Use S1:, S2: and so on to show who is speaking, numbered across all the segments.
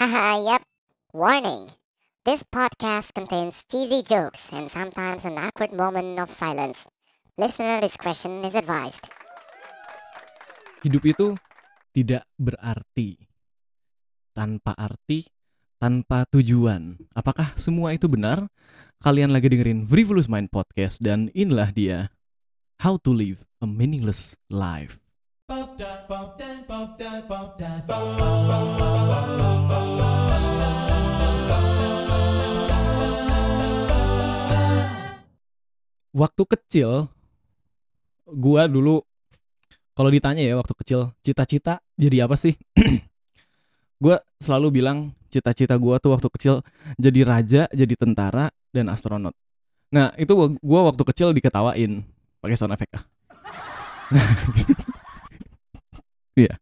S1: Haha, yep. Warning. This podcast contains cheesy jokes and sometimes an awkward moment of silence. Listener discretion is advised.
S2: Hidup itu tidak berarti. Tanpa arti, tanpa tujuan. Apakah semua itu benar? Kalian lagi dengerin Frivolous Mind Podcast dan inilah dia How to Live a Meaningless Life. Waktu kecil, gua dulu kalau ditanya ya waktu kecil cita-cita jadi apa sih? gua selalu bilang cita-cita gua tuh waktu kecil jadi raja, jadi tentara dan astronot. Nah itu gua waktu kecil diketawain pakai sound effect ah. Iya,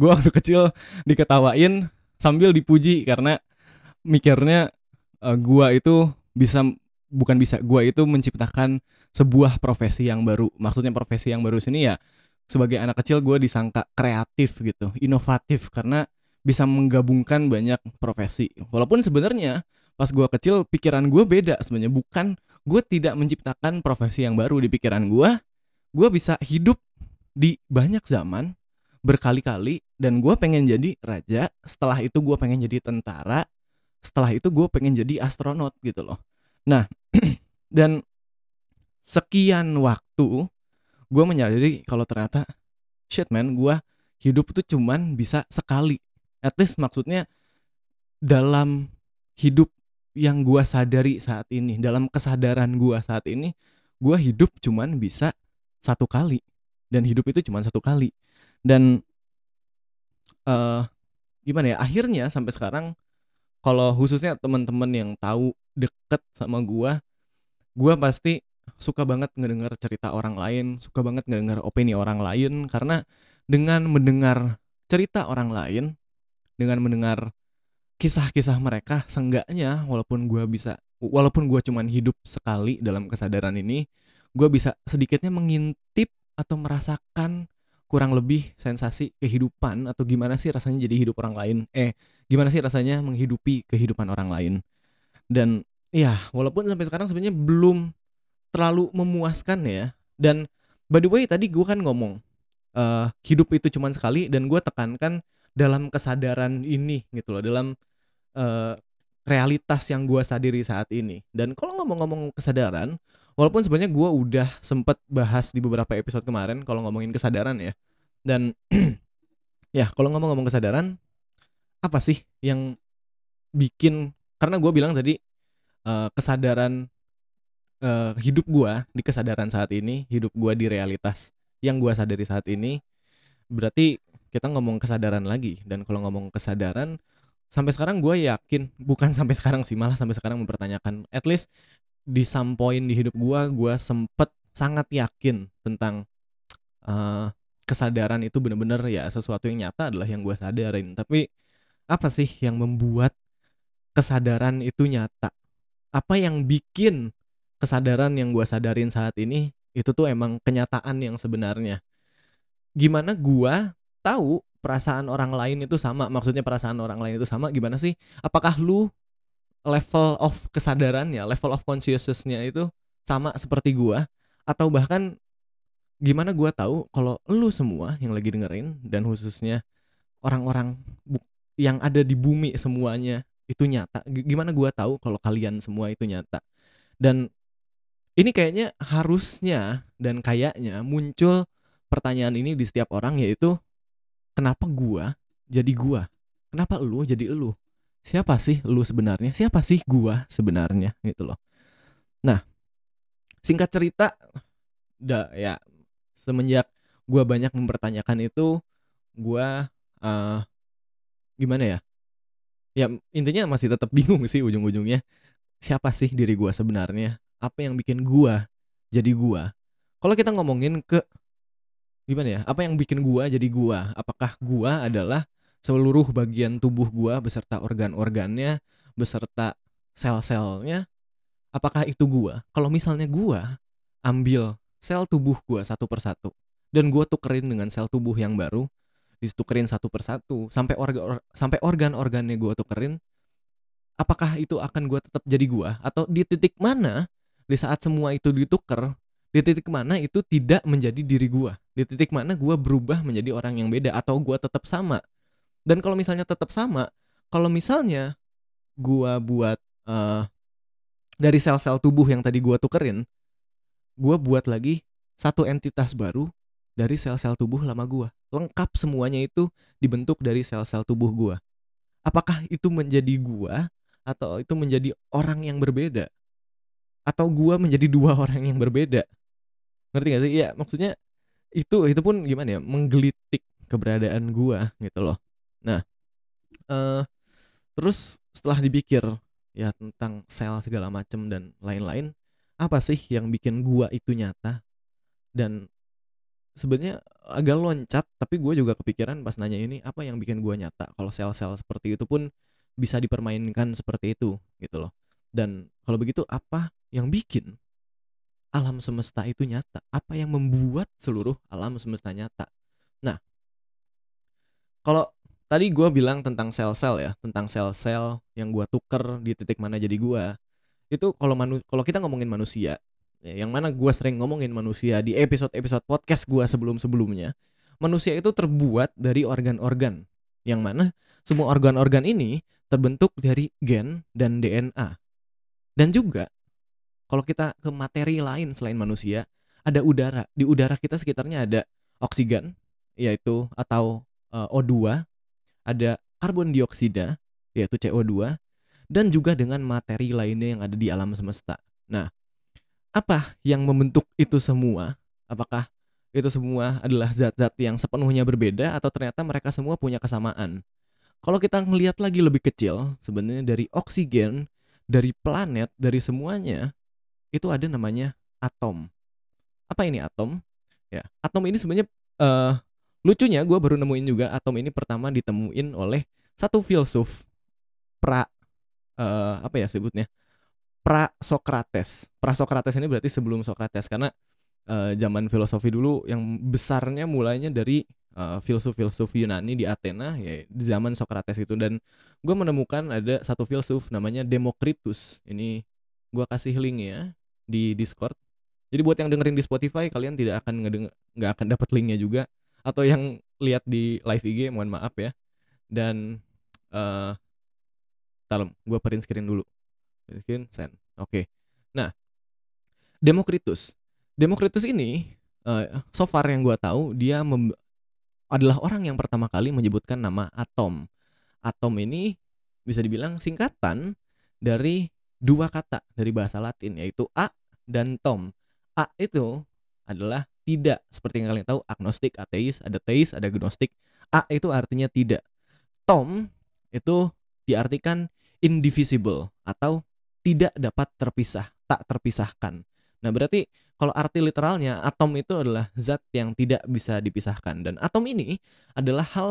S2: gua waktu kecil diketawain sambil dipuji karena mikirnya eh, gua itu bisa bukan bisa gua itu menciptakan sebuah profesi yang baru. Maksudnya profesi yang baru sini ya sebagai anak kecil gue disangka kreatif gitu, inovatif karena bisa menggabungkan banyak profesi. Walaupun sebenarnya pas gue kecil pikiran gue beda sebenarnya bukan gue tidak menciptakan profesi yang baru di pikiran gue, gue bisa hidup di banyak zaman berkali-kali dan gue pengen jadi raja. Setelah itu gue pengen jadi tentara. Setelah itu gue pengen jadi astronot gitu loh. Nah dan sekian waktu gue menyadari kalau ternyata shit man gue hidup tuh cuman bisa sekali at least maksudnya dalam hidup yang gue sadari saat ini dalam kesadaran gue saat ini gue hidup cuman bisa satu kali dan hidup itu cuman satu kali dan eh gimana ya akhirnya sampai sekarang kalau khususnya teman-teman yang tahu deket sama gue gue pasti suka banget ngedengar cerita orang lain, suka banget ngedengar opini orang lain. Karena dengan mendengar cerita orang lain, dengan mendengar kisah-kisah mereka, seenggaknya walaupun gua bisa walaupun gua cuman hidup sekali dalam kesadaran ini, gua bisa sedikitnya mengintip atau merasakan kurang lebih sensasi kehidupan atau gimana sih rasanya jadi hidup orang lain. Eh, gimana sih rasanya menghidupi kehidupan orang lain. Dan ya, walaupun sampai sekarang sebenarnya belum terlalu memuaskan ya. Dan by the way tadi gue kan ngomong eh hidup itu cuman sekali dan gue tekankan dalam kesadaran ini gitu loh, dalam eh realitas yang gue sadari saat ini. Dan kalau ngomong-ngomong kesadaran, walaupun sebenarnya gue udah sempet bahas di beberapa episode kemarin kalau ngomongin kesadaran ya. Dan ya kalau ngomong-ngomong kesadaran, apa sih yang bikin karena gue bilang tadi eh, kesadaran eh, hidup gua di kesadaran saat ini, hidup gua di realitas yang gua sadari saat ini, berarti kita ngomong kesadaran lagi. Dan kalau ngomong kesadaran, sampai sekarang gua yakin, bukan sampai sekarang sih, malah sampai sekarang mempertanyakan. At least di some point di hidup gua, gua sempet sangat yakin tentang eh, kesadaran itu bener-bener ya sesuatu yang nyata adalah yang gua sadarin. Tapi apa sih yang membuat kesadaran itu nyata? Apa yang bikin kesadaran yang gua sadarin saat ini itu tuh emang kenyataan yang sebenarnya. Gimana gua tahu perasaan orang lain itu sama? Maksudnya perasaan orang lain itu sama gimana sih? Apakah lu level of kesadarannya, level of consciousness-nya itu sama seperti gua atau bahkan gimana gua tahu kalau lu semua yang lagi dengerin dan khususnya orang-orang yang ada di bumi semuanya itu nyata. Gimana gua tahu kalau kalian semua itu nyata? Dan ini kayaknya harusnya dan kayaknya muncul pertanyaan ini di setiap orang yaitu kenapa gua jadi gua? Kenapa lu jadi lu? Siapa sih lu sebenarnya? Siapa sih gua sebenarnya gitu loh. Nah, singkat cerita da, ya semenjak gua banyak mempertanyakan itu gua eh, gimana ya? Ya intinya masih tetap bingung sih ujung-ujungnya. Siapa sih diri gua sebenarnya? apa yang bikin gua jadi gua kalau kita ngomongin ke gimana ya apa yang bikin gua jadi gua apakah gua adalah seluruh bagian tubuh gua beserta organ-organnya beserta sel-selnya apakah itu gua? Kalau misalnya gua ambil sel tubuh gua satu persatu dan gua tukerin dengan sel tubuh yang baru ditukerin satu persatu sampai organ sampai organ-organnya gue tukerin apakah itu akan gue tetap jadi gue atau di titik mana di saat semua itu dituker di titik mana itu tidak menjadi diri gue di titik mana gue berubah menjadi orang yang beda atau gue tetap sama dan kalau misalnya tetap sama kalau misalnya gue buat uh, dari sel-sel tubuh yang tadi gue tukerin gue buat lagi satu entitas baru dari sel-sel tubuh lama gue lengkap semuanya itu dibentuk dari sel-sel tubuh gue apakah itu menjadi gue atau itu menjadi orang yang berbeda? Atau gue menjadi dua orang yang berbeda? Ngerti gak sih? Ya maksudnya itu itu pun gimana ya? Menggelitik keberadaan gue gitu loh nah uh, terus setelah dipikir ya tentang sel segala macem dan lain-lain apa sih yang bikin gua itu nyata? Dan sebenarnya agak loncat tapi gue juga kepikiran pas nanya ini apa yang bikin gua nyata? Kalau sel-sel seperti itu pun bisa dipermainkan seperti itu gitu loh. Dan kalau begitu apa yang bikin alam semesta itu nyata? Apa yang membuat seluruh alam semesta nyata? Nah kalau tadi gue bilang tentang sel-sel ya tentang sel-sel yang gue tuker di titik mana jadi gue itu kalau manu kalau kita ngomongin manusia ya, yang mana gue sering ngomongin manusia di episode-episode podcast gue sebelum-sebelumnya manusia itu terbuat dari organ-organ. Yang mana semua organ-organ ini terbentuk dari gen dan DNA dan juga kalau kita ke materi lain selain manusia ada udara. Di udara kita sekitarnya ada oksigen yaitu atau eh, O2 ada karbon dioksida yaitu CO2 dan juga dengan materi lainnya yang ada di alam semesta. Nah, apa yang membentuk itu semua? Apakah itu semua adalah zat-zat yang sepenuhnya berbeda atau ternyata mereka semua punya kesamaan? Kalau kita ngelihat lagi lebih kecil, sebenarnya dari oksigen, dari planet, dari semuanya itu ada namanya atom. Apa ini atom? Ya, atom ini sebenarnya uh, Lucunya gue baru nemuin juga atom ini pertama ditemuin oleh satu filsuf pra uh, apa ya sebutnya pra Socrates. Pra Socrates ini berarti sebelum Socrates karena uh, zaman filosofi dulu yang besarnya mulainya dari uh, filsuf-filsuf Yunani di Athena ya di zaman Socrates itu dan gue menemukan ada satu filsuf namanya Demokritus. Ini gue kasih link ya di Discord. Jadi buat yang dengerin di Spotify kalian tidak akan nggak akan dapat linknya juga atau yang lihat di live IG mohon maaf ya. Dan uh, dalam gue print screen dulu. Screen send. Oke. Okay. nah Demokritus. Demokritus ini uh, so far yang gue tahu dia adalah orang yang pertama kali menyebutkan nama atom. Atom ini bisa dibilang singkatan dari dua kata dari bahasa Latin yaitu a dan tom. A itu adalah tidak. Seperti yang kalian tahu agnostik ateis ada teis ada gnostik. A itu artinya tidak. Tom itu diartikan indivisible atau tidak dapat terpisah tak terpisahkan. Nah berarti kalau arti literalnya atom itu adalah zat yang tidak bisa dipisahkan. Dan atom ini adalah hal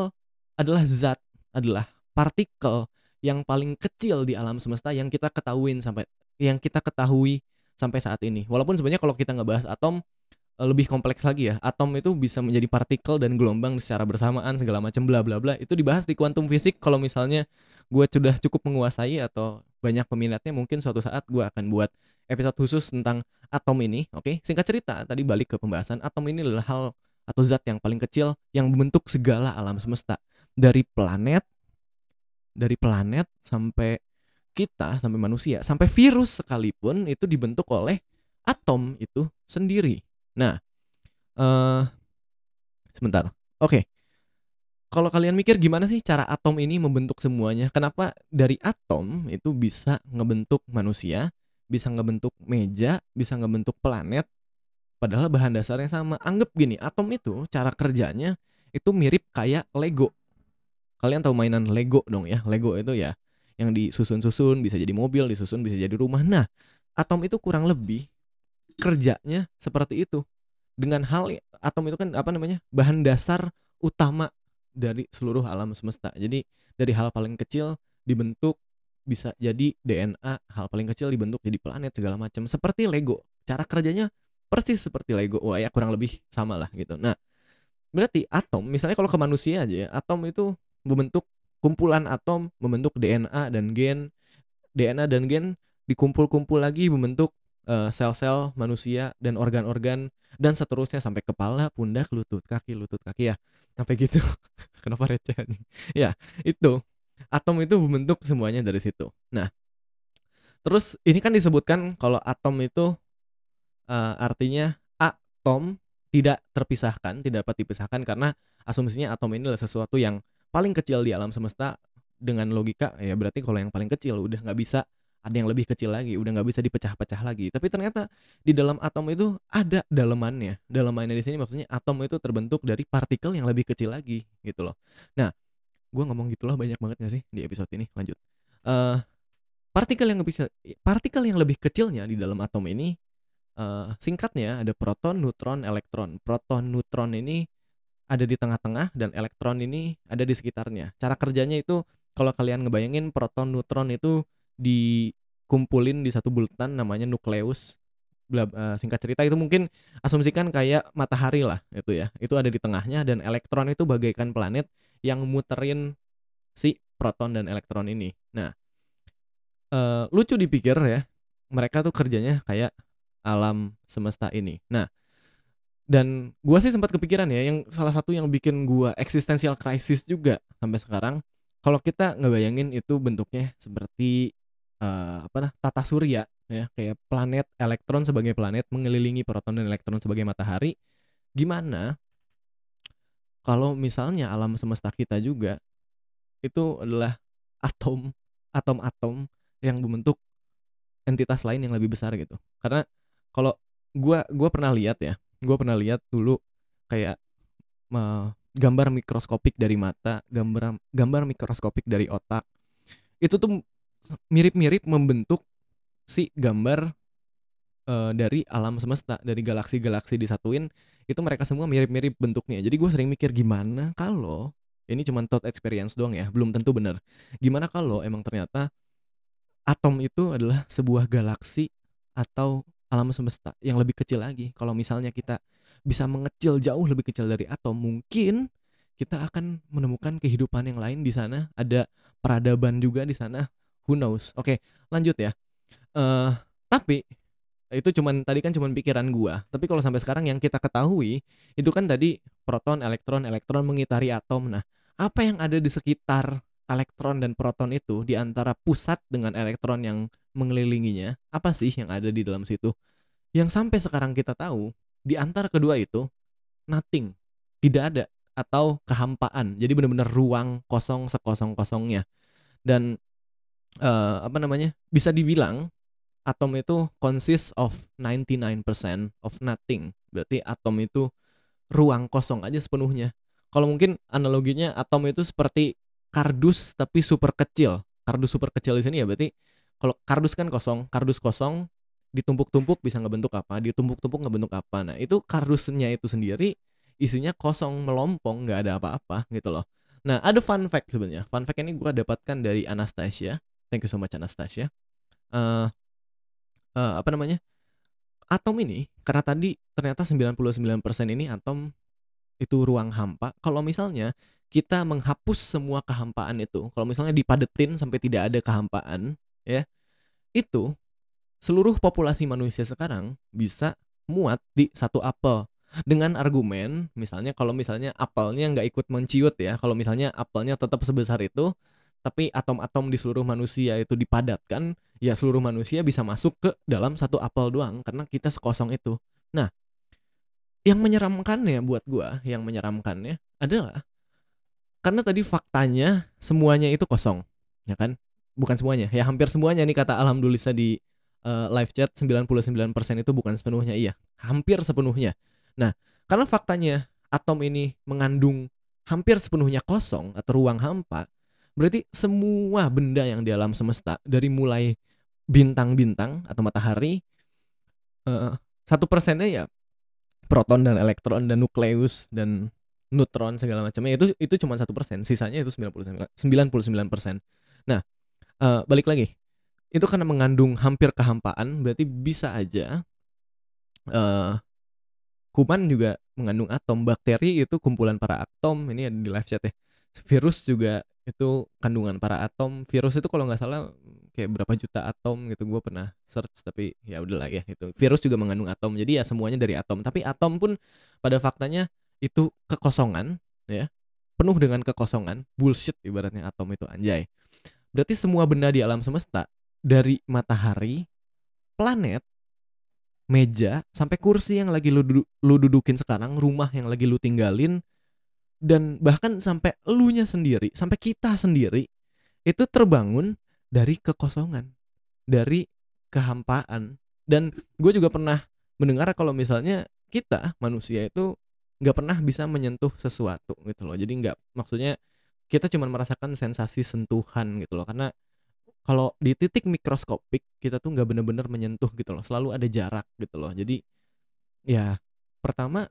S2: adalah zat adalah partikel yang paling kecil di alam semesta yang kita ketahuin sampai yang kita ketahui sampai saat ini. Walaupun sebenarnya kalau kita ngebahas atom Eh, lebih kompleks lagi ya. Atom itu bisa menjadi partikel dan gelombang secara bersamaan segala macam bla bla bla. Itu dibahas di kuantum fisik kalau misalnya gue sudah cukup menguasai atau banyak peminatnya mungkin suatu saat gue akan buat episode khusus tentang atom ini. Oke, okay? singkat cerita tadi balik ke pembahasan atom ini adalah hal atau zat yang paling kecil yang membentuk segala alam semesta dari planet dari planet sampai kita sampai manusia sampai virus sekalipun itu dibentuk oleh atom itu sendiri Nah, uh, sebentar. Oke. Okay. Kalau kalian mikir gimana sih cara atom ini membentuk semuanya? Kenapa dari atom itu bisa ngebentuk manusia, bisa ngebentuk meja, bisa ngebentuk planet, padahal bahan dasarnya sama. Anggap gini, atom itu cara kerjanya itu mirip kayak Lego. Kalian tahu mainan Lego dong ya? Lego itu ya yang disusun-susun bisa jadi mobil, disusun bisa jadi rumah. Nah, atom itu kurang lebih kerjanya seperti itu. Dengan hal atom itu kan apa namanya bahan dasar utama dari seluruh alam semesta. Jadi dari hal paling kecil dibentuk bisa jadi DNA hal paling kecil dibentuk jadi planet segala macam. Seperti Lego. Cara kerjanya persis seperti Lego. Wah ya kurang lebih sama lah gitu. Nah berarti atom misalnya kalau ke manusia aja ya atom itu membentuk kumpulan atom membentuk DNA dan gen DNA dan gen dikumpul-kumpul lagi membentuk eh, sel-sel manusia dan organ-organ dan seterusnya sampai kepala, pundak, lutut, kaki, lutut, kaki ya. Sampai gitu. Kenapa receh anjing? Ya, itu. Atom itu membentuk semuanya dari situ. Nah, terus ini kan disebutkan kalau atom itu eh, artinya atom tidak terpisahkan, tidak dapat dipisahkan karena asumsinya atom ini adalah sesuatu yang paling kecil di alam semesta dengan logika ya berarti kalau yang paling kecil udah nggak bisa ada yang lebih kecil lagi, udah nggak bisa dipecah-pecah lagi. Tapi ternyata di dalam atom itu ada dalemannya. Dalemannya di sini maksudnya atom itu terbentuk dari partikel yang lebih kecil lagi gitu loh. Nah, gua ngomong gitulah banyak banget gak sih di episode ini? Lanjut. eh partikel yang bisa partikel yang lebih kecilnya di dalam atom ini eh singkatnya ada proton, neutron, elektron. Proton, neutron ini ada di tengah-tengah dan elektron ini ada di sekitarnya. Cara kerjanya itu kalau kalian ngebayangin proton, neutron itu dikumpulin di satu bulatan namanya nukleus. Eh, singkat cerita itu mungkin asumsikan kayak matahari lah itu ya. Itu ada di tengahnya dan elektron itu bagaikan planet yang muterin si proton dan elektron ini. Nah, eh, lucu dipikir ya. Mereka tuh kerjanya kayak alam semesta ini. Nah, dan gua sih sempat kepikiran ya yang salah satu yang bikin gua existential crisis juga sampai sekarang kalau kita ngebayangin itu bentuknya seperti eh, apa nah tata surya ya. Kayak planet elektron sebagai planet mengelilingi proton dan elektron sebagai matahari. Gimana kalau misalnya alam semesta kita juga itu adalah atom atom-atom yang membentuk entitas lain yang lebih besar gitu. Karena kalau gua gua pernah lihat ya gua pernah lihat dulu kayak eh, gambar mikroskopik dari mata gambar gambar mikroskopik dari otak. Itu tuh mirip-mirip membentuk si gambar eh, dari alam semesta dari galaksi-galaksi disatuin itu mereka semua mirip-mirip bentuknya. Jadi gue sering mikir gimana kalau ini cuma thought experience doang ya belum tentu benar. Gimana kalau emang ternyata atom itu adalah sebuah galaksi atau alam semesta yang lebih kecil lagi? Kalau misalnya kita bisa mengecil jauh lebih kecil dari atom mungkin kita akan menemukan kehidupan yang lain di sana. Ada peradaban juga di sana who knows? Oke lanjut ya. Eh tapi itu cuman tadi kan cuman pikiran gua. Tapi kalau sampai sekarang yang kita ketahui itu kan tadi proton elektron elektron mengitari atom. Nah apa yang ada di sekitar elektron dan proton itu di antara pusat dengan elektron yang mengelilinginya? Apa sih yang ada di dalam situ? Yang sampai sekarang kita tahu di antara kedua itu nothing. Tidak ada atau kehampaan. Jadi benar-benar ruang kosong sekosong kosongnya dan eh, apa namanya bisa dibilang atom itu consists of 99% of nothing. Berarti atom itu ruang kosong aja sepenuhnya. Kalau mungkin analoginya atom itu seperti kardus tapi super kecil. Kardus super kecil di sini ya berarti kalau kardus kan kosong kardus kosong ditumpuk-tumpuk bisa ngebentuk apa ditumpuk-tumpuk ngebentuk apa. Nah itu kardusnya itu sendiri isinya kosong melompong nggak ada apa-apa gitu loh. Nah ada fun fact sebenarnya. Fun fact ini gue dapatkan dari Anastasia thank you so much Anastasia eh eh, apa namanya? Atom ini karena tadi ternyata 99% ini atom itu ruang hampa. Kalau misalnya kita menghapus semua kehampaan itu kalau misalnya dipadetin sampai tidak ada kehampaan ya itu seluruh populasi manusia sekarang bisa muat di satu apel. Dengan argumen misalnya kalau misalnya apelnya nggak ikut menciut ya kalau misalnya apelnya tetap sebesar itu tapi atom-atom di seluruh manusia itu dipadatkan ya seluruh manusia bisa masuk ke dalam satu apel doang karena kita sekosong itu. Nah yang menyeramkannya buat gua yang menyeramkannya adalah karena tadi faktanya semuanya itu kosong ya kan? Bukan semuanya ya hampir semuanya nih kata alhamdulillah di eh, live chat 99% itu bukan sepenuhnya iya hampir sepenuhnya. Nah karena faktanya atom ini mengandung hampir sepenuhnya kosong atau ruang hampa berarti semua benda yang di alam semesta dari mulai bintang-bintang atau matahari eh, satu persennya ya proton dan elektron dan nukleus dan neutron segala macamnya itu itu cuma satu persen. Sisanya itu 99 99 persen. Nah eh, balik lagi. Itu karena mengandung hampir kehampaan berarti bisa aja eh kuman juga mengandung atom. Bakteri itu kumpulan para atom. Ini ada di live chat ya virus juga itu kandungan para atom virus itu kalau nggak salah kayak berapa juta atom gitu gue pernah search tapi ya udahlah ya itu. Virus juga mengandung atom jadi ya semuanya dari atom. Tapi atom pun pada faktanya itu kekosongan ya penuh dengan kekosongan bullshit ibaratnya atom itu anjay. Berarti semua benda di alam semesta dari matahari planet meja sampai kursi yang lagi lu, lu dudukin sekarang rumah yang lagi lu tinggalin dan bahkan sampai elunya sendiri sampai kita sendiri itu terbangun dari kekosongan dari kehampaan. Dan gue juga pernah mendengar kalau misalnya kita manusia itu nggak pernah bisa menyentuh sesuatu gitu loh. Jadi nggak maksudnya kita cuma merasakan sensasi sentuhan gitu loh. Karena kalau di titik mikroskopik kita tuh nggak bener-bener menyentuh gitu loh. Selalu ada jarak gitu loh. Jadi ya pertama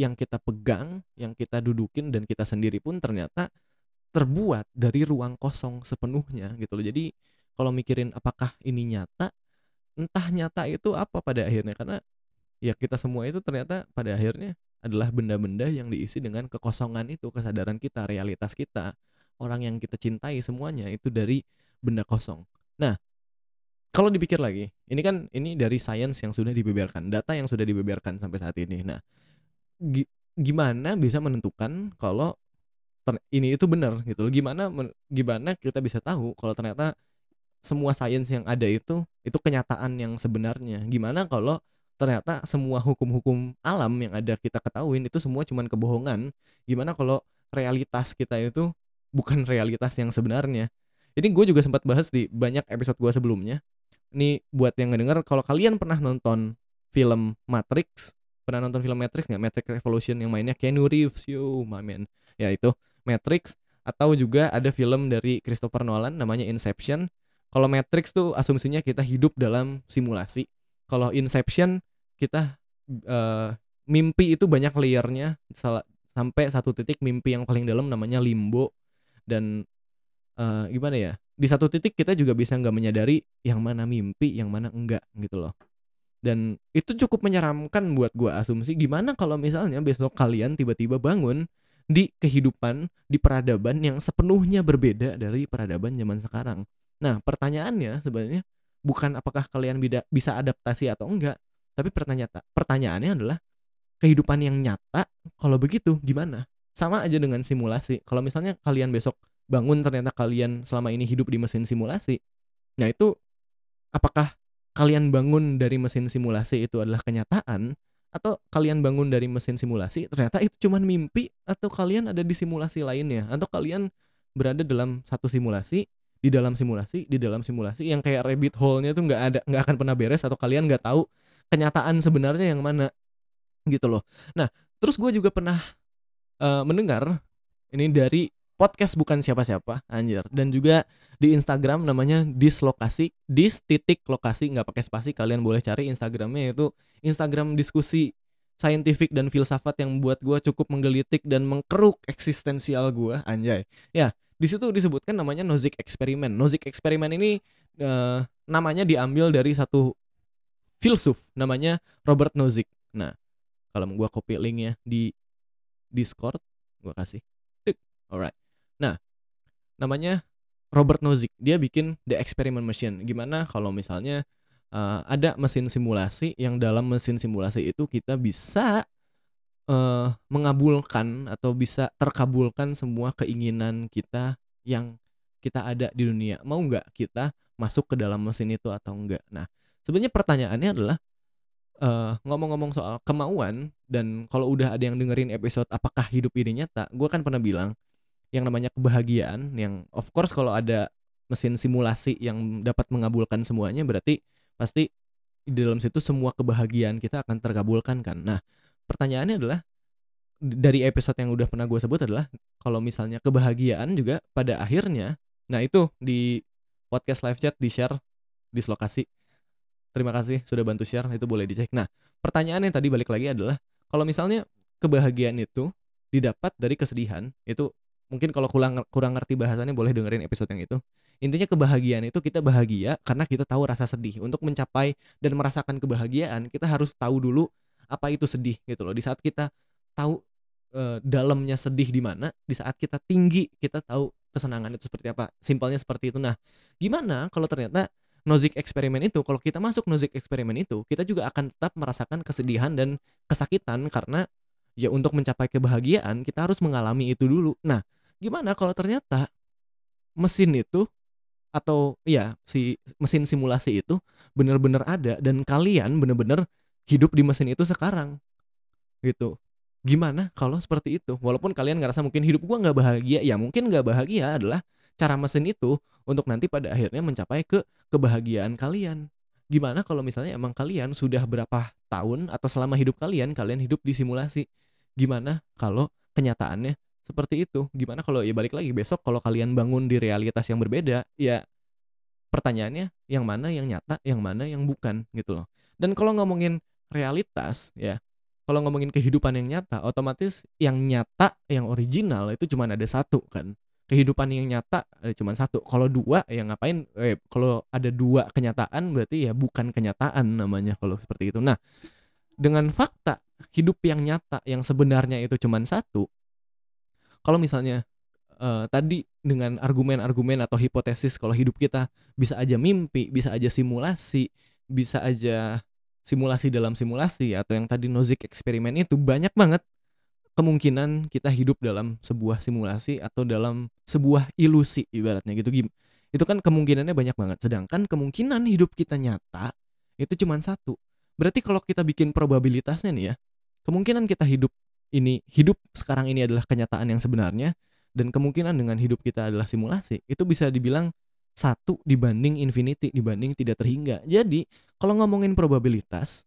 S2: yang kita pegang yang kita dudukin dan kita sendiri pun ternyata terbuat dari ruang kosong sepenuhnya gitu loh. Jadi kalau mikirin apakah ini nyata entah nyata itu apa pada akhirnya. Karena ya kita semua itu ternyata pada akhirnya adalah benda-benda yang diisi dengan kekosongan itu kesadaran kita realitas kita. Orang yang kita cintai semuanya itu dari benda kosong. Nah kalau dipikir lagi ini kan ini dari sains yang sudah dibeberkan data yang sudah dibeberkan sampai saat ini. Nah gi- gimana bisa menentukan kalau ini itu benar gitu loh. Gimana gimana kita bisa tahu kalau ternyata semua sains yang ada itu itu kenyataan yang sebenarnya? Gimana kalau ternyata semua hukum-hukum alam yang ada kita ketahuin itu semua cuman kebohongan? Gimana kalau realitas kita itu bukan realitas yang sebenarnya? Ini gue juga sempat bahas di banyak episode gue sebelumnya. Ini buat yang ngedenger kalau kalian pernah nonton film Matrix pernah nonton film Matrix nggak? Matrix Revolution yang mainnya Keanu Reeves. Yo my man. Ya itu Matrix. Atau juga ada film dari Christopher Nolan namanya Inception. Kalau Matrix tuh asumsinya kita hidup dalam simulasi. Kalau Inception kita eh, mimpi itu banyak layernya. Salah sampai satu titik mimpi yang paling dalam namanya limbo. Dan eh, gimana ya? Di satu titik kita juga bisa nggak menyadari yang mana mimpi yang mana enggak gitu loh dan itu cukup menyeramkan buat gua asumsi gimana kalau misalnya besok kalian tiba-tiba bangun di kehidupan di peradaban yang sepenuhnya berbeda dari peradaban zaman sekarang. Nah pertanyaannya sebenarnya bukan apakah kalian bisa adaptasi atau enggak tapi pertanyaan pertanyaannya adalah kehidupan yang nyata kalau begitu gimana? Sama aja dengan simulasi. Kalau misalnya kalian besok bangun ternyata kalian selama ini hidup di mesin simulasi nah itu apakah kalian bangun dari mesin simulasi itu adalah kenyataan atau kalian bangun dari mesin simulasi ternyata itu cuman mimpi atau kalian ada di simulasi lainnya? Atau kalian berada dalam satu simulasi di dalam simulasi di dalam simulasi yang kayak rabbit hole-nya tuh nggak ada nggak akan pernah beres atau kalian nggak tahu kenyataan sebenarnya yang mana? Gitu loh. Nah terus gue juga pernah eh, mendengar ini dari podcast bukan siapa-siapa anjir. Dan juga di Instagram namanya dislokasi dis titik lokasi nggak pakai spasi kalian boleh cari Instagramnya itu Instagram diskusi saintifik dan filsafat yang buat gue cukup menggelitik dan mengkeruk eksistensial gue anjay. Ya di situ disebutkan namanya Nozick Experiment. Nozick Experiment ini eh, namanya diambil dari satu filsuf namanya Robert Nozick. Nah kalau gue copy linknya di Discord gue kasih. Alright nah namanya Robert Nozick. Dia bikin The Experiment Machine. Gimana kalau misalnya uh, ada mesin simulasi yang dalam mesin simulasi itu kita bisa uh, mengabulkan atau bisa terkabulkan semua keinginan kita yang kita ada di dunia. Mau nggak kita masuk ke dalam mesin itu atau enggak nah sebenarnya pertanyaannya adalah uh, ngomong-ngomong soal kemauan dan kalau udah ada yang dengerin episode apakah hidup ini nyata gue kan pernah bilang yang namanya kebahagiaan yang of course kalau ada mesin simulasi yang dapat mengabulkan semuanya berarti pasti di dalam situ semua kebahagiaan kita akan terkabulkan kan. Nah pertanyaannya adalah dari episode yang udah pernah gue sebut adalah kalau misalnya kebahagiaan juga pada akhirnya nah itu di podcast live chat di share dislokasi. Terima kasih sudah bantu share itu boleh dicek. Nah pertanyaan yang tadi balik lagi adalah kalau misalnya kebahagiaan itu didapat dari kesedihan itu mungkin kalau kurang kurang ngerti bahasannya boleh dengerin episode yang itu. Intinya kebahagiaan itu kita bahagia karena kita tahu rasa sedih. Untuk mencapai dan merasakan kebahagiaan kita harus tahu dulu apa itu sedih gitu loh. Di saat kita tahu eh, dalamnya sedih di mana di saat kita tinggi kita tahu kesenangan itu seperti apa. Simpelnya seperti itu. Nah gimana kalau ternyata nozik eksperimen itu kalau kita masuk nozik eksperimen itu kita juga akan tetap merasakan kesedihan dan kesakitan karena ya untuk mencapai kebahagiaan kita harus mengalami itu dulu. Nah gimana kalau ternyata mesin itu atau ya si mesin simulasi itu benar-benar ada dan kalian benar-benar hidup di mesin itu sekarang gitu. Gimana kalau seperti itu? Walaupun kalian ngerasa mungkin hidup gua nggak bahagia ya mungkin nggak bahagia adalah cara mesin itu untuk nanti pada akhirnya mencapai ke kebahagiaan kalian. Gimana kalau misalnya emang kalian sudah berapa tahun atau selama hidup kalian kalian hidup di simulasi? Gimana kalau kenyataannya seperti itu. Gimana kalau ya balik lagi besok kalau kalian bangun di realitas yang berbeda ya pertanyaannya yang mana yang nyata yang mana yang bukan gitu loh. Dan kalau ngomongin realitas ya kalau ngomongin kehidupan yang nyata otomatis yang nyata yang original itu cuma ada satu kan. Kehidupan yang nyata ada cuma satu. Kalau dua ya ngapain eh, kalau ada dua kenyataan berarti ya bukan kenyataan namanya kalau seperti itu. Nah dengan fakta hidup yang nyata yang sebenarnya itu cuma satu kalau misalnya eh, tadi dengan argumen-argumen atau hipotesis kalau hidup kita bisa aja mimpi, bisa aja simulasi, bisa aja simulasi dalam simulasi atau yang tadi Nozick eksperimen itu banyak banget kemungkinan kita hidup dalam sebuah simulasi atau dalam sebuah ilusi ibaratnya gitu Gim. Itu kan kemungkinannya banyak banget. Sedangkan kemungkinan hidup kita nyata itu cuma satu. Berarti kalau kita bikin probabilitasnya nih ya, kemungkinan kita hidup ini hidup sekarang ini adalah kenyataan yang sebenarnya dan kemungkinan dengan hidup kita adalah simulasi itu bisa dibilang satu dibanding infinity dibanding tidak terhingga. Jadi kalau ngomongin probabilitas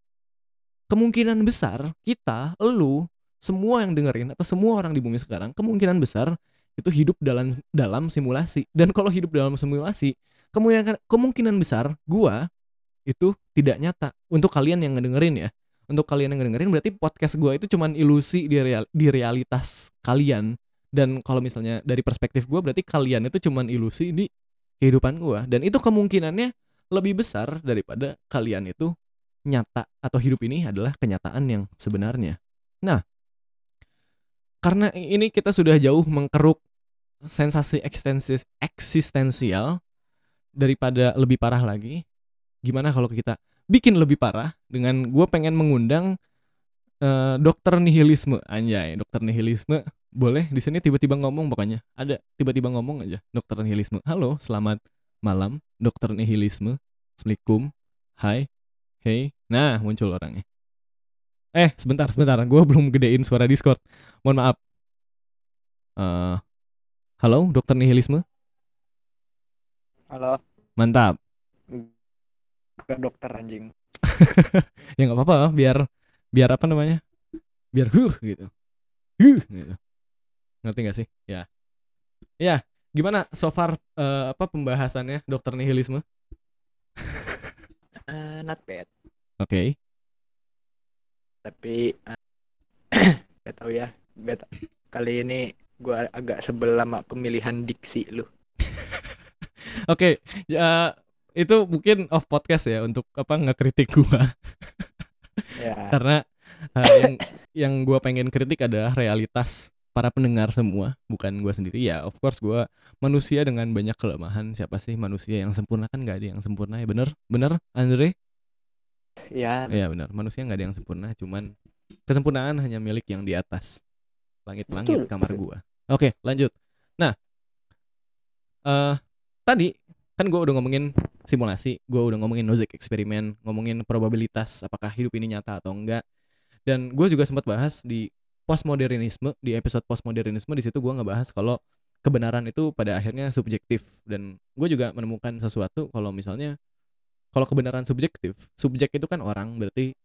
S2: kemungkinan besar kita lu semua yang dengerin atau semua orang di bumi sekarang kemungkinan besar itu hidup dalam dalam simulasi. Dan kalau hidup dalam simulasi kemungkinan kemungkinan besar gua itu tidak nyata. Untuk kalian yang ngedengerin ya untuk kalian yang ngedengerin berarti podcast gua itu cuman ilusi di real, di realitas kalian. Dan kalau misalnya dari perspektif gua berarti kalian itu cuman ilusi di kehidupan gua. Dan itu kemungkinannya lebih besar daripada kalian itu nyata atau hidup ini adalah kenyataan yang sebenarnya. Nah karena ini kita sudah jauh mengkeruk sensasi eksistensi eksistensial daripada lebih parah lagi gimana kalau kita bikin lebih parah dengan gue pengen mengundang eh, dokter nihilisme. Anjay dokter nihilisme. Boleh di sini tiba-tiba ngomong pokoknya. Ada tiba-tiba ngomong aja dokter nihilisme. Halo selamat malam dokter nihilisme. Assalamualaikum. Hai. Hey. Nah muncul orangnya. Eh sebentar sebentar. Gue belum gedein suara discord. Mohon maaf. Eh, halo dokter nihilisme?
S3: Halo,
S2: mantap
S3: ke dokter anjing.
S2: ya nggak apa-apa biar biar apa namanya? Biar huh gitu. Huh gitu. Ngerti gak sih? Ya. Ya gimana so far eh, apa pembahasannya dokter nihilisme?
S3: Eh, not bad,
S2: oke.
S3: Tapi eh, gak tahu ya. Gak ta- Kali ini gua agak sebel sama pemilihan diksi lu.
S2: oke ya itu mungkin off podcast ya untuk apa ngekritik gua.
S3: Ya,
S2: karena eh, yang yang gua pengen kritik adalah realitas para pendengar semua bukan gua sendiri. Ya of course gua manusia dengan banyak kelemahan. Siapa sih manusia yang sempurna? Kan nggak ada yang sempurna ya. Bener? Bener Andre?
S3: Ya,
S2: Iya benar, manusia nggak ada yang sempurna, cuman kesempurnaan hanya milik yang di atas. Langit-langit
S3: Betul.
S2: kamar gua. Oke, lanjut. Nah, eh tadi kan gua udah ngomongin simulasi, gua udah ngomongin Nozick eksperimen, ngomongin probabilitas apakah hidup ini nyata atau enggak. Dan gue juga sempat bahas di postmodernisme di episode postmodernisme di situ gua ngebahas kalau kebenaran itu pada akhirnya subjektif dan gue juga menemukan sesuatu kalau misalnya kalau kebenaran subjektif, subjek itu kan orang, berarti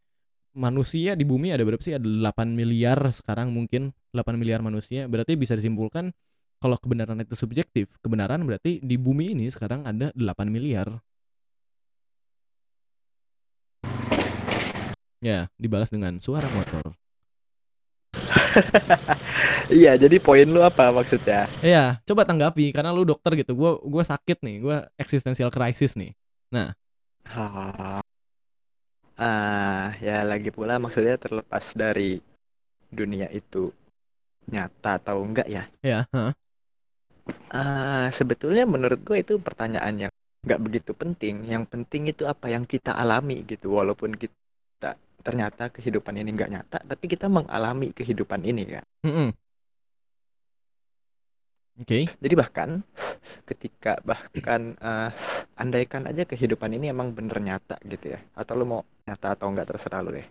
S2: manusia di bumi ada berapa sih? Ada 8 miliar sekarang mungkin 8 miliar manusia. Berarti bisa disimpulkan kalau kebenaran itu subjektif, kebenaran berarti di bumi ini sekarang ada 8 miliar. Ya, dibalas dengan suara motor.
S3: iya. Jadi poin lu apa maksudnya?
S2: Iya, coba tanggapi karena lu dokter gitu. Gua gua sakit nih, gua eksistensial crisis nih.
S3: Ah, ah ya lagi pula maksudnya terlepas dari dunia itu nyata atau enggak ya.
S2: Ya, heeh.
S3: Ah, sebetulnya menurut gue itu pertanyaan yang nggak begitu penting. Yang penting itu apa yang kita alami gitu. Walaupun kita ternyata kehidupan ini nggak nyata, tapi kita mengalami kehidupan ini kan.
S2: Mm-mm. Oke.
S3: Jadi bahkan ketika bahkan eh, andaikan aja kehidupan ini emang bener nyata gitu ya. Atau lu mau nyata atau enggak terserah lu deh.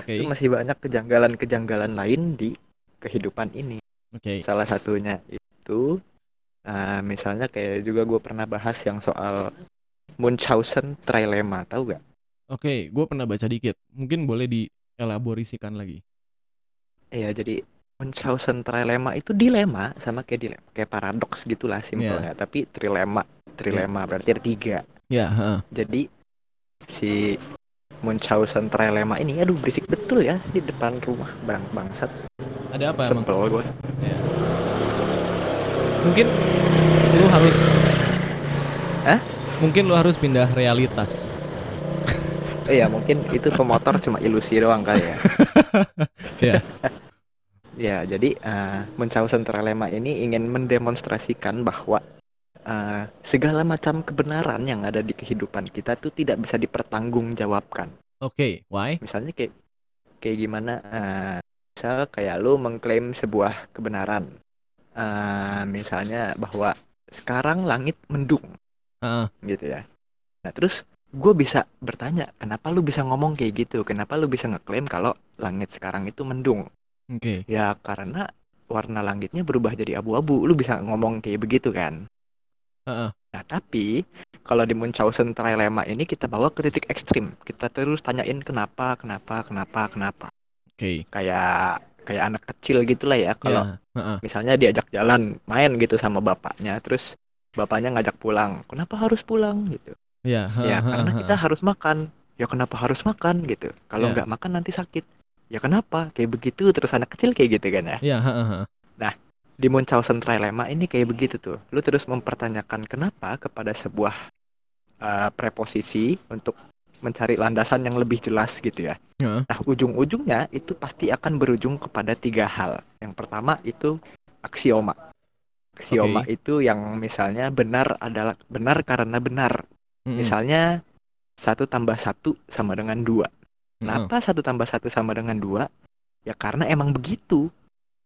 S2: Oke.
S3: Itu masih banyak kejanggalan-kejanggalan lain di kehidupan ini.
S2: Oke.
S3: Salah satunya itu eh, misalnya kayak juga gue pernah bahas yang soal Munchausen trilemma, tahu gak?
S2: Oke, gue pernah baca dikit. Mungkin boleh dielaborisikan lagi.
S3: Iya, jadi Munchausen trilemma itu dilema sama kayak dilema, kayak paradoks gitulah simpelnya. Tapi trilema, trilema berarti ada tiga.
S2: Ya, heeh.
S3: Jadi si Munchausen trilemma ini, aduh berisik betul ya di depan rumah bang bangsat.
S2: Ada apa emang?
S3: Sebel gue.
S2: Ya. Mungkin lu harus
S3: Hah?
S2: Mungkin lu harus pindah realitas.
S3: Iya mungkin itu pemotor cuma ilusi doang kali ya.
S2: Ya.
S3: Ya, jadi eh, Munchausen trilemma ini ingin mendemonstrasikan bahwa eh, segala macam kebenaran yang ada di kehidupan kita tuh tidak bisa dipertanggungjawabkan.
S2: Oke, why?
S3: Misalnya kayak kayak gimana? eh, misal kayak lu mengklaim sebuah kebenaran. Eh, misalnya bahwa sekarang langit mendung,
S2: Heeh.
S3: gitu ya. Nah terus gue bisa bertanya, kenapa lu bisa ngomong kayak gitu? Kenapa lu bisa ngeklaim kalau langit sekarang itu mendung?
S2: Oke.
S3: Ya karena warna langitnya berubah jadi abu-abu. Lu bisa ngomong kayak begitu kan?
S2: Heeh.
S3: Nah tapi kalau di Munchausen trilemma ini kita bawa ke titik ekstrim. Kita terus tanyain kenapa, kenapa, kenapa, kenapa.
S2: Oke.
S3: Kayak kayak anak kecil gitulah ya. Kalau
S2: Ya, heeh.
S3: misalnya diajak jalan main gitu sama bapaknya, terus bapaknya ngajak pulang. Kenapa harus pulang gitu?
S2: Ya,
S3: Ya
S2: heeh,
S3: karena kita harus makan. Ya kenapa harus makan gitu? Kalau
S2: Ya.
S3: nggak makan nanti sakit. Ya kenapa? Kayak begitu terus anak kecil kayak gitu kan ya.
S2: Ya, heeh, heeh.
S3: di Munchausen trilemma ini kayak begitu tuh. Lu terus mempertanyakan kenapa kepada sebuah uh, preposisi untuk mencari landasan yang lebih jelas gitu ya.
S2: Heeh.
S3: Nah, ujung-ujungnya itu pasti akan berujung kepada tiga hal. Yang pertama itu aksioma. Aksioma itu yang misalnya benar adalah benar karena benar.
S2: Mm-mm.
S3: Misalnya satu tambah satu sama dengan dua. Kenapa satu tambah satu sama dengan dua? Ya karena emang begitu,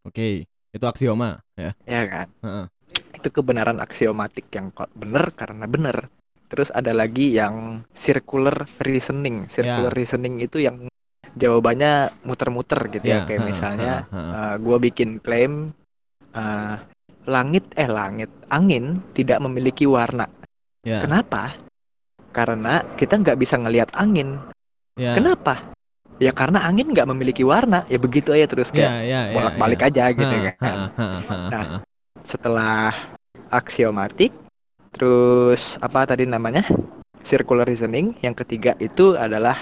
S2: Oke. Itu aksioma, ya.
S3: ya kan?
S2: Heeh.
S3: itu kebenaran aksiomatik yang benar karena benar. Terus ada lagi yang circular reasoning. Circular
S2: Ya.
S3: reasoning itu yang jawabannya muter-muter gitu ya.
S2: Ya,
S3: Kayak misalnya
S2: heeh.
S3: eh, gua bikin klaim eh, langit eh langit angin tidak memiliki warna.
S2: Ya.
S3: Kenapa? Karena kita nggak bisa ngelihat angin.
S2: Ya.
S3: Kenapa? Ya karena angin nggak memiliki warna. Ya begitu aja terus
S2: Ya,
S3: kayak
S2: ya, ya.
S3: bolak-balik
S2: ya.
S3: aja gitu
S2: Heeh,
S3: kan. Nah, setelah aksiomatik terus apa tadi namanya circular reasoning yang ketiga itu adalah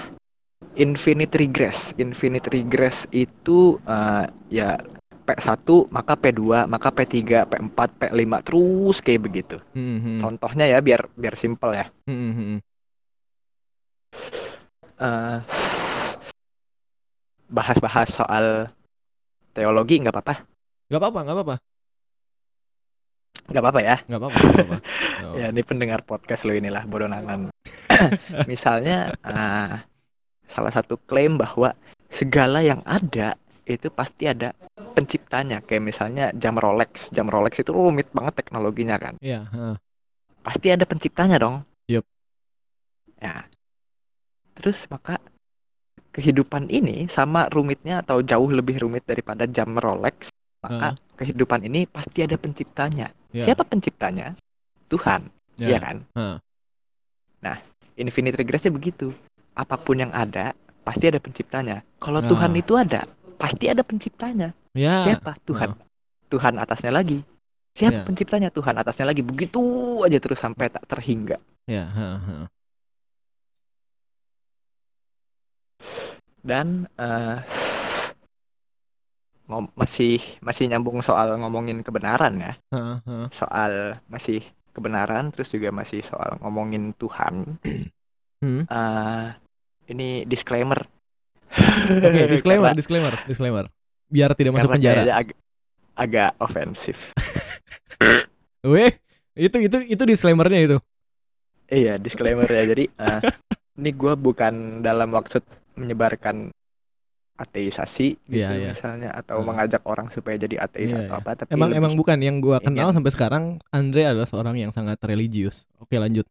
S3: infinite regress infinite regress itu eh, ya P1 maka P2 maka P3 P4 P5 terus kayak begitu
S2: Hmm, hmm.
S3: contohnya ya biar biar simple ya
S2: Hmm, hmm, hmm.
S3: Eh, bahas-bahas soal teologi nggak apa-apa
S2: Gak apa-apa, gak apa-apa.
S3: Nggak apa-apa ya
S2: Gak apa-apa.
S3: Ya, ini pendengar podcast lo inilah bodoh nanan. Misalnya, ah, salah satu klaim bahwa segala yang ada itu pasti ada penciptanya. Kayak misalnya jam Rolex. Jam Rolex itu rumit banget teknologinya kan.
S2: Iya, heeh.
S3: Pasti ada penciptanya dong.
S2: Yup.
S3: Ya. Terus maka kehidupan ini sama rumitnya atau jauh lebih rumit daripada jam Rolex. Maka kehidupan ini pasti ada penciptanya.
S2: Iya.
S3: Siapa penciptanya? Tuhan.
S2: Iya.
S3: Iya kan?
S2: Heeh.
S3: Nah, infinite regressnya begitu. Apa pun yang ada, pasti ada penciptanya. Kalau
S2: Ah.
S3: Tuhan itu ada, pasti ada penciptanya.
S2: Ya.
S3: Siapa? Tuhan. Tuhan atasnya lagi. Siapa
S2: Ya.
S3: penciptanya? Tuhan atasnya lagi. Begitu aja terus sampai tak terhingga.
S2: Ya, heeh, heeh.
S3: Dan eh, ngom- masih masih nyambung soal ngomongin kebenaran ya.
S2: Heeh, heeh.
S3: Soal masih kebenaran, terus juga masih soal ngomongin Tuhan.
S2: Hmm.
S3: Eh, ini disclaimer.
S2: Oke, disclaimer,
S3: Karena-
S2: disclaimer, disclaimer. Biar tidak masuk
S3: karena
S2: penjara.
S3: ag- agak ofensif.
S2: Weh, itu itu itu disclaimernya itu.
S3: Iya, disclaimer ya. Jadi eh, ini gua bukan dalam maksud menyebarkan ateisasi gitu
S2: Iya, iya.
S3: misalnya atau
S2: Hmm.
S3: mengajak orang supaya jadi ateis
S2: Iya,
S3: atau
S2: iya.
S3: apa tapi
S2: Emang emang bukan yang gua kenal sampai sekarang Andre adalah seorang yang sangat religius. Oke, lanjut.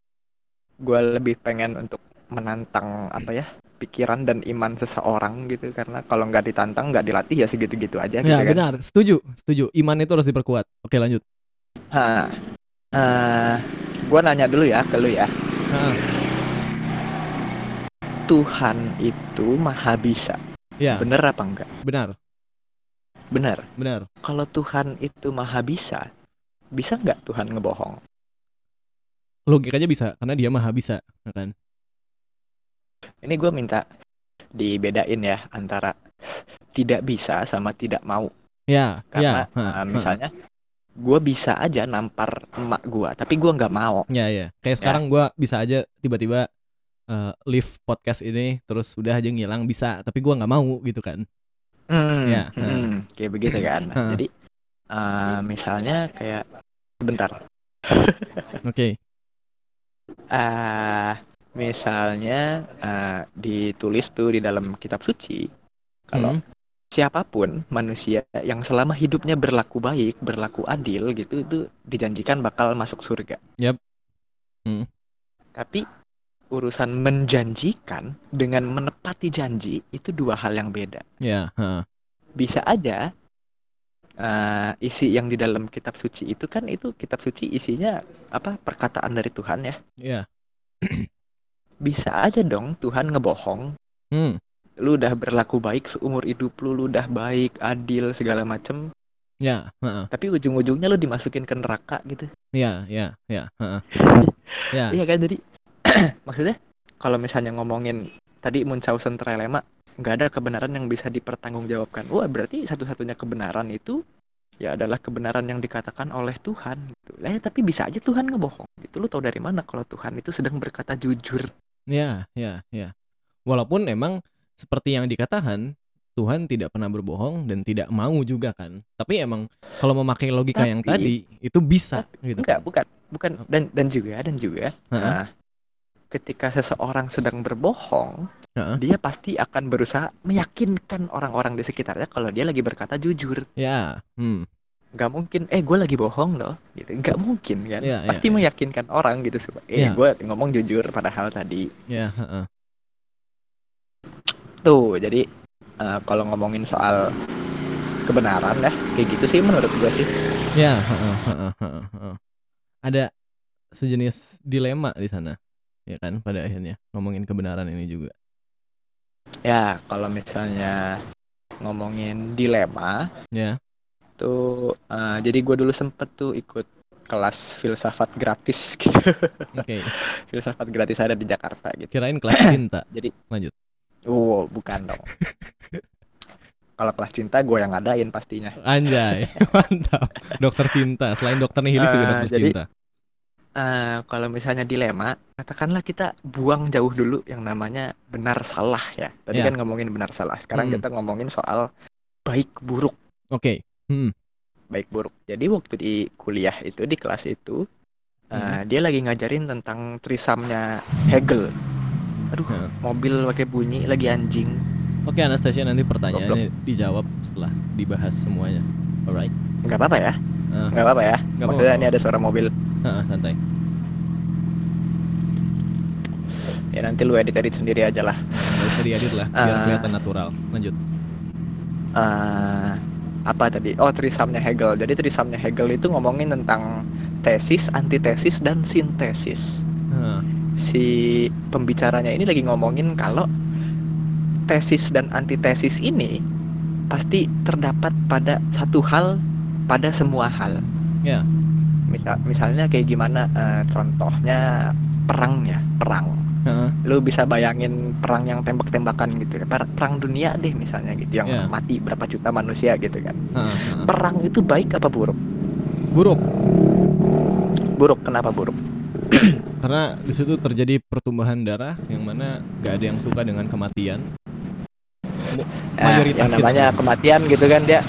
S3: gua lebih pengen untuk menantang apa ya pikiran dan iman seseorang gitu karena kalau nggak ditantang nggak dilatih ya segitu-gitu aja gitu
S2: Ya,
S3: kan.
S2: benar. Setuju, setuju. Iman itu harus diperkuat. Oke, lanjut.
S3: Nah, eh, gua nanya dulu ya ke lu ya.
S2: Heeh.
S3: Tuhan itu maha bisa.
S2: Ya,
S3: Bener apa enggak?
S2: benar.
S3: Bener.
S2: Benar.
S3: Kalau Tuhan itu maha bisa, bisa nggak Tuhan ngebohong?
S2: Logikanya bisa karena dia maha bisa, ya kan?
S3: Ini gue minta dibedain ya antara tidak bisa sama tidak mau.
S2: Ya,
S3: Karena
S2: ya. ha, ha.
S3: misalnya gue bisa aja nampar emak gue, tapi gue nggak mau.
S2: Ya, ya. Kayak sekarang gua bisa aja tiba-tiba eh, live podcast ini terus udah aja ngilang bisa, tapi gua nggak mau gitu kan.
S3: Hmm,
S2: Ya,
S3: hmm, kayak begitu kan.
S2: Ha.
S3: jadi eh, misalnya kayak sebentar.
S2: Oke.
S3: eh misalnya eh, ditulis tuh di dalam kitab suci kalau
S2: Hmm.
S3: siapa pun manusia yang selama hidupnya berlaku baik, berlaku adil gitu itu dijanjikan bakal masuk surga.
S2: Yap. Hmm.
S3: Tapi urusan menjanjikan dengan menepati janji itu dua hal yang beda.
S2: Ya, ha.
S3: Bisa aja eh, isi yang di dalam kitab suci itu kan itu kitab suci isinya apa perkataan dari Tuhan ya.
S2: Ya.
S3: Bisa aja dong Tuhan ngebohong
S2: Hmm.
S3: lu udah berlaku baik seumur hidup lu, lu udah baik, adil segala macem,
S2: Ya, ha.
S3: tapi ujung-ujungnya lu dimasukin ke neraka gitu.
S2: Ya, ya, ya, ha. Ya.
S3: Iya kan jadi maksudnya kalau misalnya ngomongin tadi Munchausen Trelema nggak ada kebenaran yang bisa dipertanggungjawabkan. Wah, berarti satu-satunya kebenaran itu ya adalah kebenaran yang dikatakan oleh Tuhan gitu. Lah ya, tapi bisa aja Tuhan ngebohong. Gitu lu tahu dari mana kalau Tuhan itu sedang berkata jujur?
S2: Ya, ya, ya. Walaupun emang seperti yang dikatakan Tuhan tidak pernah berbohong dan tidak mau juga kan. Tapi emang kalau memakai logika yang
S3: Tapi-
S2: tadi itu bisa gitu.
S3: Enggak, bukan, bukan dan dan juga dan juga
S2: Heeh.
S3: Nah, ketika seseorang sedang berbohong,
S2: Heeh.
S3: dia pasti akan berusaha meyakinkan orang-orang di sekitarnya kalau dia lagi berkata jujur.
S2: Ya, hmm.
S3: Nggak mungkin, eh gue lagi bohong loh, gitu. Nggak mungkin kan?
S2: Iya, iya,
S3: pasti
S2: iya.
S3: meyakinkan orang gitu supaya, eh
S2: Iya.
S3: gue ngomong jujur padahal tadi.
S2: ya, heeh.
S3: Tuh, jadi eh, kalau ngomongin soal kebenaran ya, kayak gitu sih menurut gue sih.
S2: ya, heeh, heeh, heeh, heeh. Ada sejenis dilema di sana, ya kan? Pada akhirnya ngomongin kebenaran ini juga.
S3: Ya, kalau misalnya ngomongin dilema,
S2: Ya,
S3: tuh eh, jadi gue dulu sempet tuh ikut kelas filsafat gratis gitu
S2: oke.
S3: filsafat gratis ada di Jakarta gitu
S2: Kirain kelas cinta.
S3: jadi
S2: Lanjut.
S3: wow bukan dong kalau kelas cinta gue yang ngadain pastinya
S2: Anjay, mantap. Dokter cinta. Selain dokter nihilis juga
S3: Eh,
S2: dokter
S3: jadi-
S2: cinta.
S3: Eh, kalau misalnya dilema katakanlah kita buang jauh dulu yang namanya benar salah ya tadi
S2: Ya.
S3: kan ngomongin benar salah sekarang
S2: Hmm.
S3: kita ngomongin soal baik buruk
S2: Oke. Hmm.
S3: baik buruk jadi waktu di kuliah itu di kelas itu
S2: Hmm.
S3: dia lagi ngajarin tentang trisamnya Hegel aduh
S2: Heeh.
S3: mobil pakai bunyi lagi anjing
S2: Oke Anastasia nanti pertanyaannya dijawab setelah dibahas semuanya. Alright.
S3: nggak apa-apa ya Nggak apa-apa ya
S2: nggak
S3: maksudnya
S2: apa-apa.
S3: ini ada suara mobil
S2: Heeh, santai.
S3: ya nanti lu edit edit sendiri aja lah
S2: Gak usah diedit lah, biar
S3: Ah.
S2: kelihatan natural. Lanjut.
S3: Eh, apa tadi oh trisamnya Hegel jadi trisamnya Hegel itu ngomongin tentang tesis antitesis dan sintesis
S2: Heeh.
S3: si pembicaranya ini lagi ngomongin kalau tesis dan antitesis ini pasti terdapat pada satu hal pada semua hal.
S2: Ya.
S3: Misal, misalnya kayak gimana eh, contohnya perang ya, perang.
S2: Heeh.
S3: Lu bisa bayangin perang yang tembak-tembakan gitu ya. Per- Perang dunia deh misalnya gitu yang
S2: Ya.
S3: mati berapa juta manusia gitu kan.
S2: Heeh.
S3: Perang itu baik apa buruk?
S2: Buruk.
S3: Buruk, kenapa buruk?
S2: Karena di situ terjadi pertumbuhan darah yang mana gak ada yang suka dengan kematian.
S3: Nah,
S2: Mayoritas
S3: yang
S2: gitu.
S3: namanya kematian gitu kan dia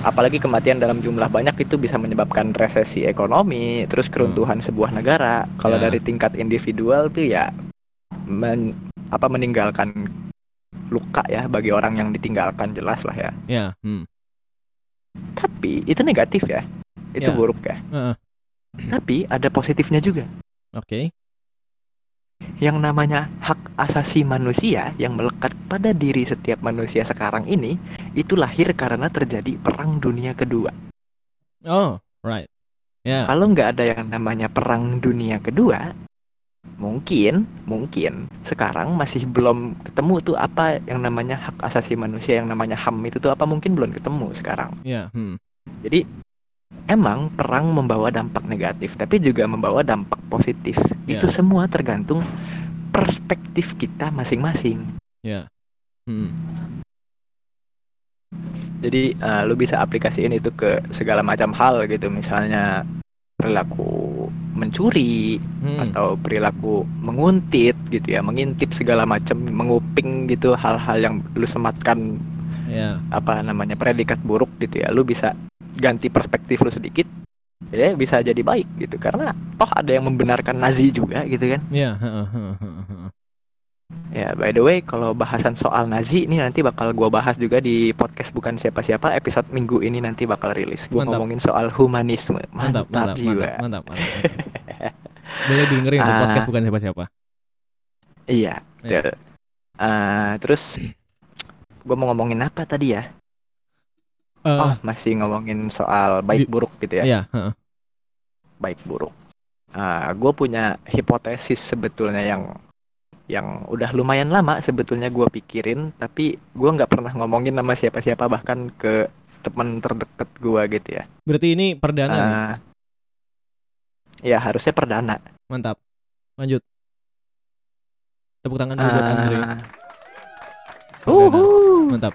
S3: apalagi kematian dalam jumlah banyak itu bisa menyebabkan resesi ekonomi, terus keruntuhan sebuah negara. Kalau
S2: Ya.
S3: dari tingkat individual tuh ya men- apa meninggalkan luka ya bagi orang yang ditinggalkan jelas lah ya.
S2: Ya, hmm.
S3: Tapi itu negatif ya. Itu
S2: Ya.
S3: buruk ya.
S2: Heeh.
S3: Tapi ada positifnya juga.
S2: Oke.
S3: Yang namanya hak asasi manusia yang melekat pada diri setiap manusia sekarang ini itu lahir karena terjadi perang dunia kedua.
S2: Oh, right. Ya.
S3: Kalau nggak ada yang namanya perang dunia kedua, mungkin mungkin sekarang masih belum ketemu tuh apa yang namanya hak asasi manusia yang namanya HAM itu tuh apa mungkin belum ketemu sekarang.
S2: Ya, hmm.
S3: Jadi emang perang membawa dampak negatif, tapi juga membawa dampak positif.
S2: Ya.
S3: Itu semua tergantung perspektif kita masing-masing.
S2: Hmm.
S3: Jadi eh, lu bisa aplikasiin itu ke segala macam hal gitu, misalnya perilaku mencuri
S2: Hmm.
S3: atau perilaku menguntit gitu ya, mengintip segala macam, menguping gitu hal-hal yang lu sematkan
S2: Ya.
S3: apa namanya predikat buruk gitu ya. Lu bisa ganti perspektif lu sedikit, ya bisa jadi baik gitu. Karena toh ada yang membenarkan Nazi juga gitu kan.
S2: Ya, heeh.
S3: Ya, by the way, kalau bahasan soal Nazi ini nanti bakal gua bahas juga di podcast bukan siapa-siapa episode minggu ini nanti bakal rilis. Gua
S2: Mantap.
S3: ngomongin soal humanisme.
S2: Mantap, mantap,
S3: jiwa.
S2: mantap, mantap, mantap. Boleh dengerin tuh
S3: Ah.
S2: podcast bukan siapa-siapa.
S3: Iya,
S2: Iya.
S3: betul. Ah, terus gua mau ngomongin apa tadi ya?
S2: Eh,
S3: Oh, masih ngomongin soal baik
S2: Di-
S3: buruk gitu ya.
S2: Iya, heeh.
S3: Baik buruk. Ah, gue punya hipotesis sebetulnya yang yang udah lumayan lama sebetulnya gua pikirin, tapi gua nggak pernah ngomongin nama siapa-siapa bahkan ke teman terdekat gua gitu ya.
S2: Berarti ini perdana nih.
S3: Ah, ya harusnya perdana.
S2: Mantap. Lanjut. Tepuk tangan dulu buat Andre. Perdana.
S3: uhuh.
S2: Mantap.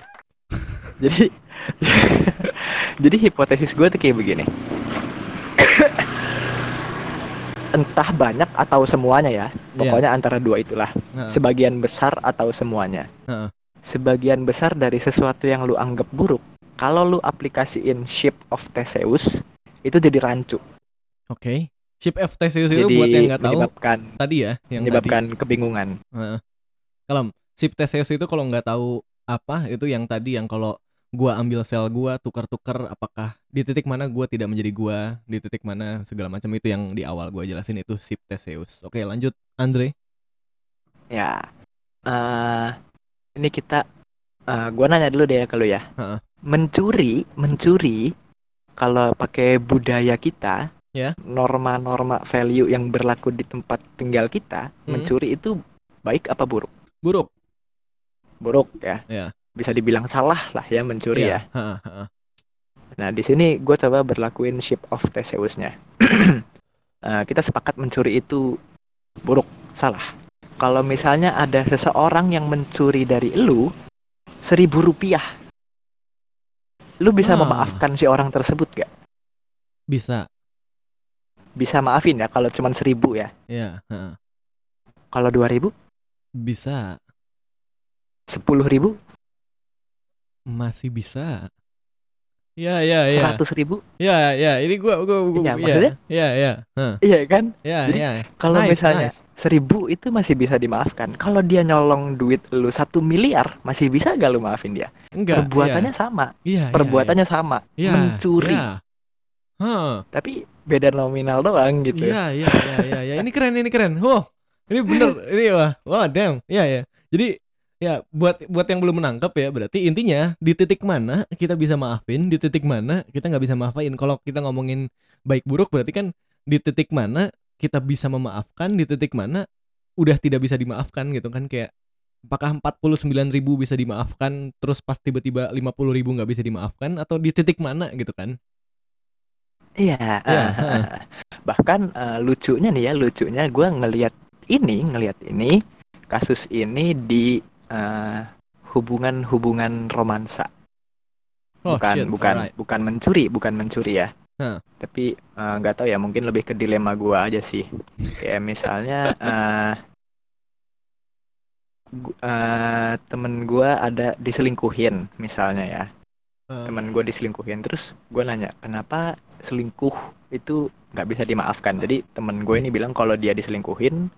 S3: Jadi jadi hipotesis gue tuh kayak begini. Entah banyak atau semuanya ya.
S2: Iya.
S3: Pokoknya antara dua itulah.
S2: Heeh.
S3: Sebagian besar atau semuanya.
S2: Heeh.
S3: Sebagian besar dari sesuatu yang lu anggap buruk, kalau lu aplikasiin ship of Theseus, itu jadi rancu.
S2: Oke. Ship of Theseus itu
S3: Jadi
S2: buat yang nggak tahu tadi ya, yang
S3: menyebabkan kebingungan.
S2: tadi. Heeh. Kalem, ship Theseus itu kalau nggak tahu apa itu yang tadi yang kalau gua ambil sel gua tukar-tukar apakah di titik mana gua tidak menjadi gua, di titik mana segala macam itu yang di awal gua jelasin itu ship Theseus. Oke, lanjut Andre.
S3: Ya. eh ini kita eh gua nanya dulu deh ya lu ya.
S2: Heeh.
S3: Mencuri, mencuri kalau pakai budaya kita,
S2: Ya.
S3: norma-norma value yang berlaku di tempat tinggal kita,
S2: Hmm.
S3: mencuri itu baik apa buruk?
S2: Buruk.
S3: Buruk ya.
S2: Ya.
S3: Bisa dibilang salah lah ya mencuri ya.
S2: Iya, heeh, heeh.
S3: Nah, di sini gue coba berlakuin ship of Theseus-nya. Eh, kita sepakat mencuri itu buruk, salah. Kalau misalnya ada seseorang yang mencuri dari lu seribu rupiah, lu bisa
S2: Ah.
S3: memaafkan si orang tersebut gak?
S2: Bisa.
S3: Bisa maafin ya kalau cuma seribu ya.
S2: Ya, heeh.
S3: Kalau dua ribu,
S2: Bisa.
S3: sepuluh ribu,
S2: Masih bisa. Ya, ya, ya.
S3: seratus ribu,
S2: Ya, ya, ini gua gua, gua
S3: Iya,
S2: ya,
S3: maksudnya?
S2: ya, ya, Hah,
S3: iya kan?
S2: ya,
S3: Jadi,
S2: ya.
S3: Kalau
S2: Nice,
S3: misalnya
S2: nice.
S3: seribu itu masih bisa dimaafkan. Kalau dia nyolong duit lu satu miliar, masih bisa gak lu maafin dia?
S2: Enggak.
S3: Perbuatannya sama.
S2: iya, iya,
S3: perbuatannya sama
S2: iya,
S3: mencuri
S2: Iya. Hah,
S3: tapi beda nominal doang gitu
S2: Iya, iya, iya, iya, iya. Ini keren, ini keren. Wow, ini bener, ini wah, wah, damn. Iya, ya. Jadi ya buat buat yang belum menangkap ya, berarti intinya di titik mana kita bisa maafin, di titik mana kita nggak bisa maafin. Kalau kita ngomongin baik buruk, berarti kan di titik mana kita bisa memaafkan, di titik mana udah tidak bisa dimaafkan gitu kan kayak apakah 49.000 ribu bisa dimaafkan terus pas tiba-tiba 50.000 ribu nggak bisa dimaafkan atau di titik mana gitu kan
S3: iya
S2: Iya,
S3: ah, ah, ah. bahkan eh, lucunya nih ya lucunya gue ngelihat ini ngelihat ini kasus ini di eh, hubungan-hubungan romansa
S2: oh
S3: bukan
S2: shit
S3: bukan
S2: alright.
S3: bukan mencuri bukan mencuri ya
S2: Hah.
S3: Tapi eh, nggak tahu ya, mungkin lebih ke dilema gua aja sih. Kayak misalnya eh gu- eh, temen gua ada diselingkuhin misalnya ya.
S2: Eh,
S3: Temen gua diselingkuhin terus gua nanya, "Kenapa selingkuh itu nggak bisa dimaafkan?" Jadi temen gue ini bilang kalau dia diselingkuhin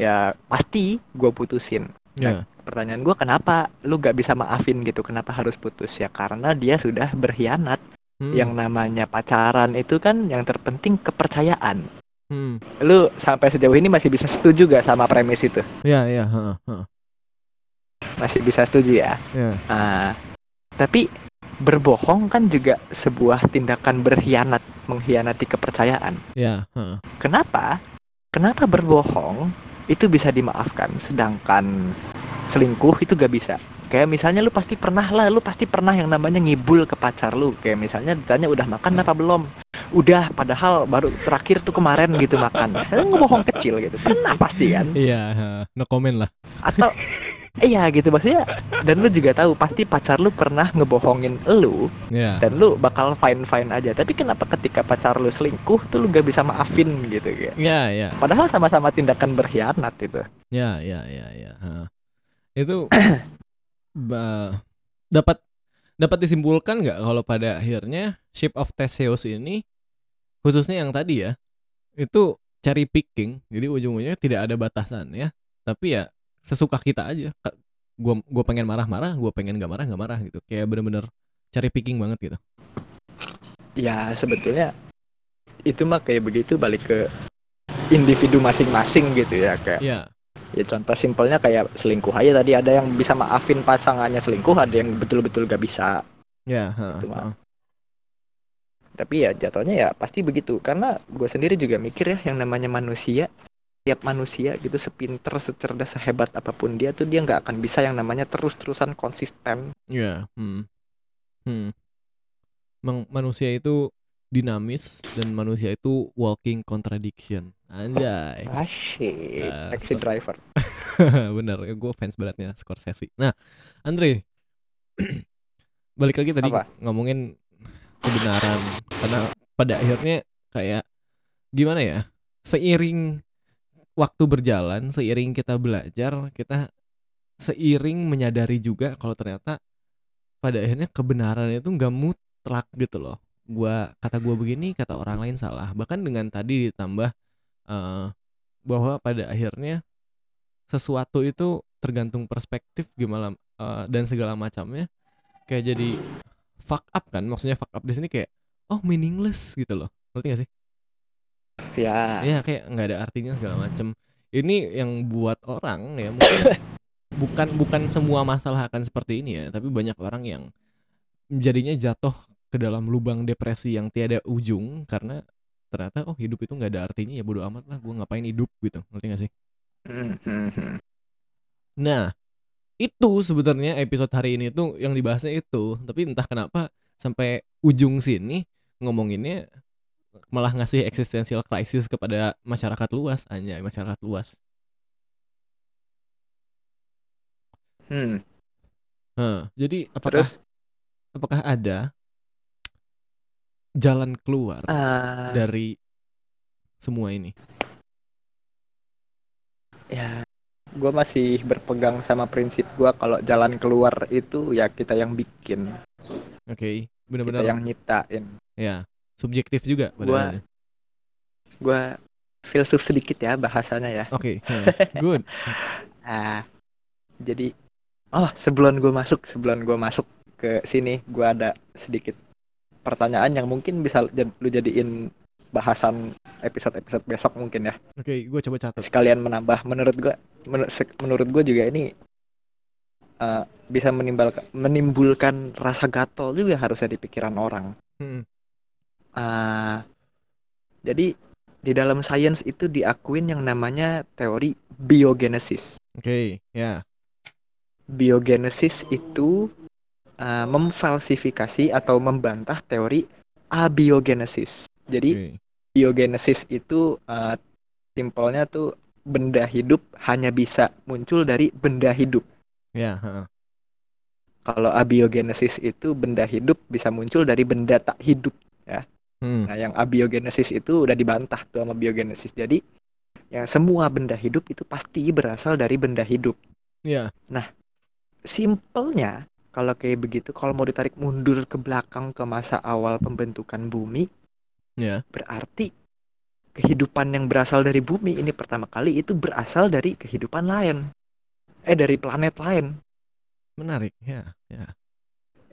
S3: ya pasti gua putusin.
S2: Ya.
S3: Pertanyaan gua kenapa lu gak bisa maafin gitu? Kenapa harus putus? Ya karena dia sudah berkhianat.
S2: Hmm,
S3: Yang namanya pacaran itu kan yang terpenting kepercayaan.
S2: hmm.
S3: Lu sampai sejauh ini masih bisa setuju gak sama premis itu?
S2: Ya, ya, heeh, heeh.
S3: Masih bisa setuju ya?
S2: Ya.
S3: Ah, tapi berbohong kan juga sebuah tindakan berkhianat, mengkhianati kepercayaan.
S2: Ya, heeh.
S3: Kenapa? Kenapa berbohong itu bisa dimaafkan, sedangkan selingkuh itu gak bisa? Kayak misalnya lu pasti pernah lah, lu pasti pernah yang namanya ngibul ke pacar lu. Kayak misalnya ditanya udah makan apa belum? Udah, padahal baru terakhir tuh kemarin gitu makan. Lu ngebohong kecil gitu. Pernah pasti kan?
S2: Iya, heeh. no comment lah.
S3: Atau iya gitu maksudnya. Dan lu juga tahu pasti pacar lu pernah ngebohongin lu
S2: Ya.
S3: dan lu bakal fine fine aja. Tapi kenapa ketika pacar lu selingkuh tuh lu gak bisa maafin gitu?
S2: Ya, ya.
S3: Padahal sama-sama tindakan berkhianat itu.
S2: Ya, ya, ya, ya. heeh. Itu dapat dapat disimpulkan nggak kalau pada akhirnya shape of Theseus ini khususnya yang tadi ya itu cari picking jadi ujung-ujungnya tidak ada batasan ya tapi ya sesuka kita aja. Gua gua pengen marah-marah gua pengen nggak marah nggak marah gitu. Kayak bener-bener cari picking banget gitu.
S3: Ya sebetulnya itu mah kayak begitu balik ke individu masing-masing gitu ya kayak
S2: ya
S3: ya contoh simpelnya kayak selingkuh aja tadi ada yang bisa maafin pasangannya selingkuh ada yang betul-betul gak bisa.
S2: Ya heeh, heeh.
S3: tapi ya jatuhnya ya pasti begitu karena gue sendiri juga mikir ya yang namanya manusia tiap manusia gitu sepinter secerdas sehebat apa pun dia tuh dia nggak akan bisa yang namanya terus-terusan konsisten
S2: ya hmm. Hmm. Mang- manusia itu dinamis dan manusia itu walking contradiction anjay
S3: asyik
S2: Ah,
S3: taxi
S2: so-
S3: driver
S2: Bener, gue fans beratnya Scorsese. Nah, Andre, balik lagi tadi
S3: Apa?
S2: ngomongin kebenaran, karena pada akhirnya kayak gimana ya? Seiring waktu berjalan, seiring kita belajar, kita seiring menyadari juga kalau ternyata pada akhirnya kebenaran itu nggak mutlak gitu loh. Gua kata gua begini, kata orang lain salah. Bahkan dengan tadi ditambah eh, bahwa pada akhirnya sesuatu itu tergantung perspektif gimana eh, dan segala macamnya kayak jadi fuck up kan maksudnya fuck up di sini kayak oh meaningless gitu loh ngerti gak sih
S3: ya.
S2: Ya kayak nggak ada artinya segala macam ini yang buat orang ya mungkin bukan bukan semua masalah akan seperti ini ya tapi banyak orang yang jadinya jatuh ke dalam lubang depresi yang tiada ujung karena ternyata oh hidup itu nggak ada artinya ya bodo amat lah gue ngapain hidup gitu. Ngerti gak sih?
S3: Hmm, hmm, hmm.
S2: Nah, itu sebenarnya episode hari ini tuh yang dibahasnya itu, tapi entah kenapa sampai ujung sini ngomonginnya malah ngasih existential crisis kepada masyarakat luas, anjay masyarakat luas.
S3: Hmm.
S2: Nah, jadi apakah
S3: terus
S2: apakah ada jalan keluar
S3: ah,
S2: dari semua ini?
S3: ya gue masih berpegang sama prinsip gue kalau jalan keluar itu ya kita yang bikin
S2: Oke,
S3: kita
S2: benar-benar
S3: yang nyiptain
S2: ya subjektif juga pada
S3: Gua- gue filsuf sedikit ya bahasanya ya.
S2: Oke, ya, good.
S3: ah jadi oh sebelum gue masuk sebelum gue masuk ke sini gue ada sedikit pertanyaan yang mungkin bisa lu jadiin bahasan episode-episode besok mungkin ya.
S2: Oke, gue coba catat.
S3: sekalian menambah menurut gue menur- menurut gue juga ini eh, bisa menimbulkan menimbulkan rasa gatel juga harusnya di pikiran orang.
S2: Hmm,
S3: Ah, jadi di dalam sains itu diakuin yang namanya teori biogenesis.
S2: Oke, ya.
S3: Biogenesis itu ah, memfalsifikasi atau membantah teori abiogenesis. Jadi
S2: Oke.
S3: biogenesis itu ah, simpelnya tuh benda hidup hanya bisa muncul dari benda hidup.
S2: Ya, heeh.
S3: Kalau abiogenesis itu benda hidup bisa muncul dari benda tak hidup.
S2: Hmm.
S3: Nah, yang abiogenesis itu udah dibantah tuh sama biogenesis. Jadi, ya semua benda hidup itu pasti berasal dari benda hidup.
S2: Iya.
S3: Simpelnya, kalau kayak begitu, kalau mau ditarik mundur ke belakang ke masa awal pembentukan bumi,
S2: Iya.
S3: berarti kehidupan yang berasal dari bumi ini pertama kali itu berasal dari kehidupan lain. Eh, dari planet lain.
S2: Menarik. Ya, ya.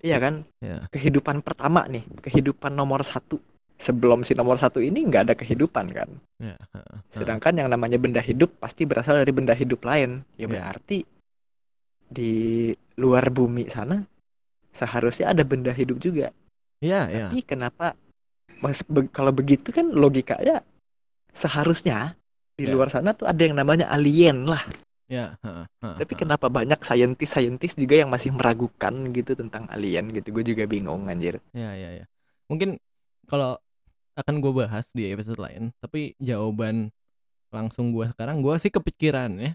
S3: Iya kan?
S2: Ya.
S3: Kehidupan pertama nih, kehidupan nomor satu. Sebelum si nomor satu ini nggak ada kehidupan kan.
S2: Ya.
S3: Sedangkan yang namanya benda hidup pasti berasal dari benda hidup lain. Ya
S2: Ya.
S3: berarti di luar bumi sana seharusnya ada benda hidup juga.
S2: Iya, iya.
S3: Tapi kenapa mas, be- kalau begitu kan logikanya seharusnya di
S2: Ya.
S3: luar sana tuh ada yang namanya alien lah.
S2: Ya, ha,
S3: Tapi kenapa banyak saintis-saintis juga yang masih meragukan gitu tentang alien gitu. Gue juga bingung anjir.
S2: Ya, ya, ya. Mungkin kalau akan gue bahas di episode lain, tapi jawaban langsung gue sekarang, gue sih kepikiran ya.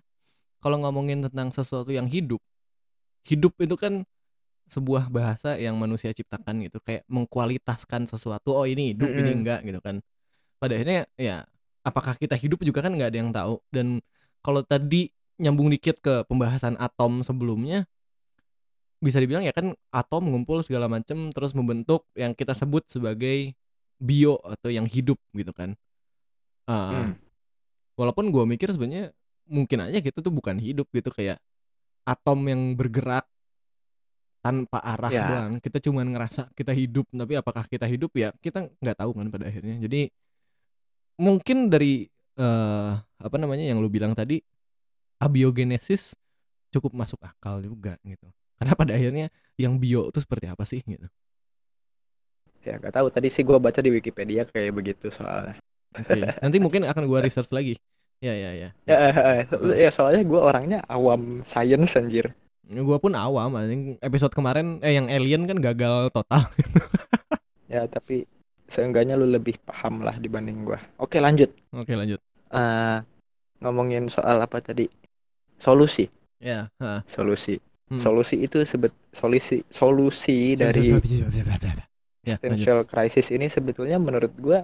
S2: Kalau ngomongin tentang sesuatu yang hidup, hidup itu kan sebuah bahasa yang manusia ciptakan gitu, kayak mengkualitaskan sesuatu. Oh ini hidup, ini
S3: Mm-mm.
S2: enggak gitu kan. Pada akhirnya ya, apakah kita hidup juga kan nggak ada yang tahu. Dan kalau tadi nyambung dikit ke pembahasan atom sebelumnya, bisa dibilang ya kan atom ngumpul segala macam terus membentuk yang kita sebut sebagai bio atau yang hidup gitu kan. Ah,
S3: Hmm.
S2: Walaupun gue mikir sebenarnya mungkin aja gitu tuh bukan hidup gitu kayak atom yang bergerak tanpa arah
S3: Ya.
S2: doang. Kita cuman ngerasa kita hidup tapi apakah kita hidup ya kita nggak tahu kan pada akhirnya. Jadi mungkin dari eh apa namanya yang lu bilang tadi abiogenesis cukup masuk akal juga gitu. Karena pada akhirnya yang bio itu seperti apa sih gitu.
S3: Ya gak tahu tadi sih gue baca di Wikipedia kayak begitu soalnya.
S2: Oke. Nanti mungkin akan gua research lagi. Ya ya ya.
S3: Ya, eh, eh,
S2: Heeh.
S3: ya soalnya gue orangnya awam science anjir.
S2: Gua pun awam, anjing. episode kemarin eh yang alien kan gagal total.
S3: Ya tapi seenggaknya lu lebih paham lah dibanding gue. Oke lanjut.
S2: Oke lanjut.
S3: Eh, ngomongin soal apa tadi? Solusi.
S2: Ya. ha.
S3: Solusi.
S2: Hmm.
S3: Solusi itu sebet solusi solusi dari
S2: Ya, lanjut.
S3: existential crisis ini sebetulnya menurut gue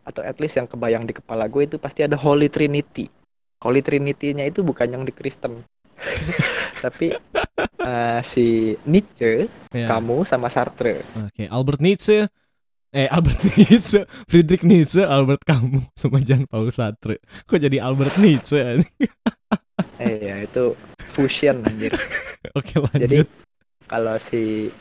S3: atau at least yang kebayang di kepala gue itu pasti ada Holy Trinity. Holy Trinity-nya itu bukan yang di Kristen. Tapi eh, si Nietzsche,
S2: Ya.
S3: kamu sama Sartre.
S2: Oke, Albert Nietzsche eh Albert Nietzsche, Friedrich Nietzsche, Albert Camus sama Jean Paul Sartre. Kok jadi Albert Nietzsche? anjing?
S3: Eh ya itu fusion anjir.
S2: Oke, lanjut.
S3: Jadi kalau si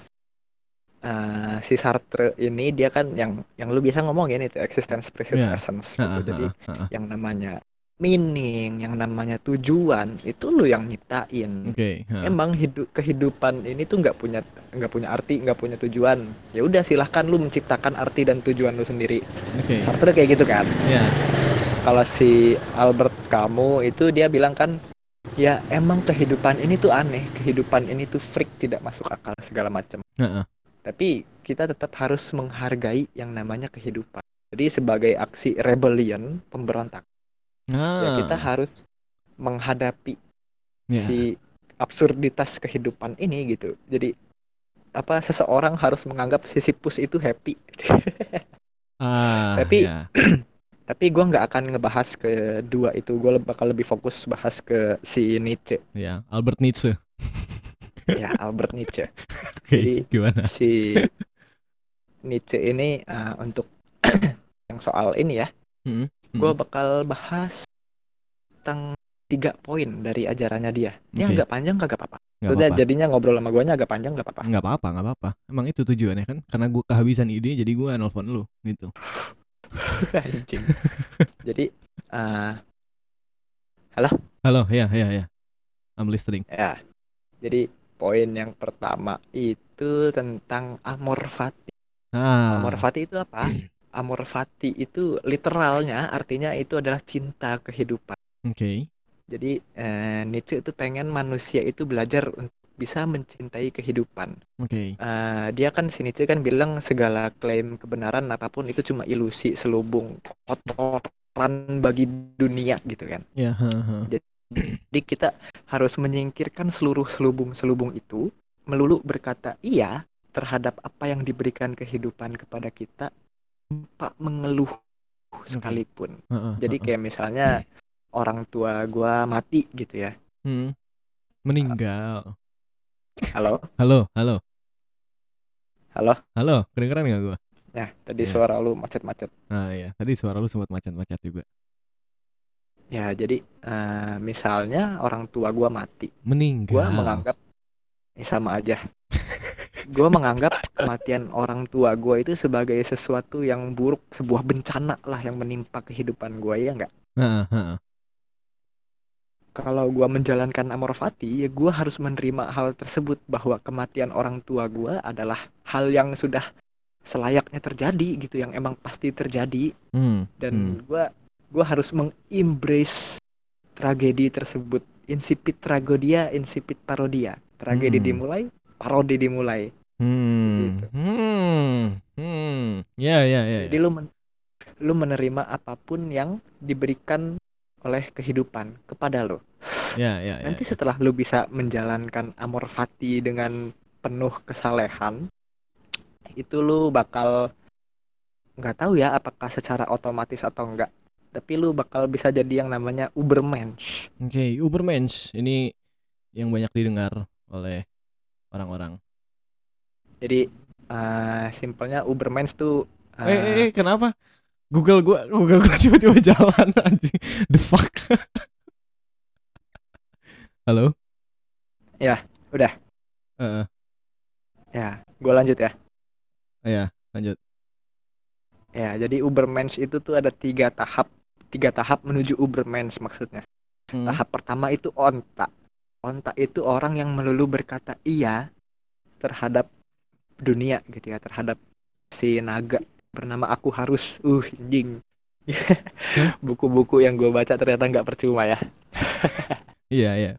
S3: eh, si Sartre ini dia kan yang yang lu bisa ngomongin itu existence versus
S2: Ya.
S3: essence gitu. Jadi yang namanya meaning, yang namanya tujuan itu lu yang nyiptain.
S2: Ha.
S3: Emang hidup kehidupan ini tuh nggak punya nggak punya arti, nggak punya tujuan. Ya udah silahkan lu menciptakan arti dan tujuan lu sendiri.
S2: Oke.
S3: Sartre kayak gitu kan.
S2: Ya.
S3: Kalau si Albert Camus itu dia bilang kan ya emang kehidupan ini tuh aneh, kehidupan ini tuh freak tidak masuk akal segala macam.
S2: Ha, ha.
S3: Tapi kita tetap harus menghargai yang namanya kehidupan. Jadi sebagai aksi rebellion, pemberontak, ya
S2: Ah,
S3: kita harus menghadapi
S2: ya.
S3: si absurditas kehidupan ini gitu. Jadi apa seseorang harus menganggap Sisyphus itu happy.
S2: Ah,
S3: Tapi-
S2: ya.
S3: Tapi gua nggak akan ngebahas kedua itu. Gue bakal lebih fokus bahas ke si Nietzsche.
S2: ya, Albert Nietzsche.
S3: ya Albert Nietzsche.
S2: Oke,
S3: Jadi-
S2: gimana?
S3: Si Nietzsche ini eh, untuk yang soal ini ya,
S2: Hmm,
S3: gue
S2: hmm.
S3: bakal bahas tentang tiga poin dari ajarannya dia. Ini
S2: Oke.
S3: agak panjang kagak apa-apa. Udah jadinya ngobrol sama guanya agak panjang nggak apa-apa.
S2: Nggak apa-apa, nggak apa-apa. Emang itu tujuannya kan? Karena gue kehabisan ide, jadi gue nelfon lu gitu.
S3: Anjing. Jadi eh,
S2: Halo, ya, ya, ya. I'm listening.
S3: ya. Jadi poin yang pertama itu tentang amor fati.
S2: Ah,
S3: Amor fati itu apa? Amor fati itu literalnya artinya itu adalah cinta kehidupan.
S2: oke.
S3: Jadi eh, Nietzsche itu pengen manusia itu belajar untuk bisa mencintai kehidupan.
S2: Oke.
S3: Eh, dia kan si Nietzsche kan bilang segala klaim kebenaran apa pun itu cuma ilusi, selubung, kotoran bagi dunia gitu kan.
S2: Ya, ha, ha.
S3: Jadi kita harus menyingkirkan seluruh selubung-selubung itu, melulu berkata iya terhadap apa yang diberikan kehidupan kepada kita tanpa mengeluh sekalipun.
S2: Heeh,
S3: Jadi
S2: heeh.
S3: kayak misalnya orang tua gua mati gitu ya.
S2: Hmm. meninggal.
S3: Halo,
S2: Halo, halo,
S3: halo.
S2: halo. Kedengeran nggak gua?
S3: Nah, tadi
S2: Iya.
S3: suara lu macet-macet.
S2: Nah iya, tadi suara lu sempat macet-macet juga.
S3: Ya, jadi eh, misalnya orang tua gua mati,
S2: Meninggal.
S3: gua menganggap ini sama aja. Gua menganggap kematian orang tua gua itu sebagai sesuatu yang buruk, sebuah bencana lah yang menimpa kehidupan gua ya nggak?
S2: Heeh, heeh.
S3: Kalau gua menjalankan amor fati, ya gua harus menerima hal tersebut bahwa kematian orang tua gua adalah hal yang sudah selayaknya terjadi gitu, yang emang pasti terjadi
S2: Hmm.
S3: dan gua gua harus mengembrace tragedi tersebut insipid tragedia insipid parodia tragedi
S2: Hmm.
S3: dimulai parodi dimulai
S2: Hmm.
S3: Gitu.
S2: Hmm. Hmm. Ya, ya, ya.
S3: jadi
S2: ya.
S3: lu men- lu menerima apa pun yang diberikan oleh kehidupan kepada lo
S2: Ya, ya, ya.
S3: nanti setelah lu bisa menjalankan amor fati dengan penuh kesalehan itu lu bakal nggak tahu ya apakah secara otomatis atau enggak tapi lu bakal bisa jadi yang namanya ubermensch
S2: Oke, Ubermensch ini yang banyak didengar oleh orang-orang.
S3: Jadi eh simpelnya Ubermensch tuh eh,
S2: Eh, eh, eh, kenapa? Google gua, Google gua tiba-tiba jalan anjing. The fuck? Halo?
S3: Ya, udah.
S2: Heeh.
S3: ya, gue lanjut ya.
S2: Iya, lanjut.
S3: Ya, jadi Ubermensch itu tuh ada tiga tahap, tiga tahap menuju Ubermensch maksudnya.
S2: Hmm.
S3: Tahap pertama itu onta. Onta itu orang yang melulu berkata iya terhadap dunia gitu ya, terhadap si naga bernama aku harus. Uh, anjing. Buku-buku yang gue baca ternyata nggak percuma ya.
S2: Iya, iya.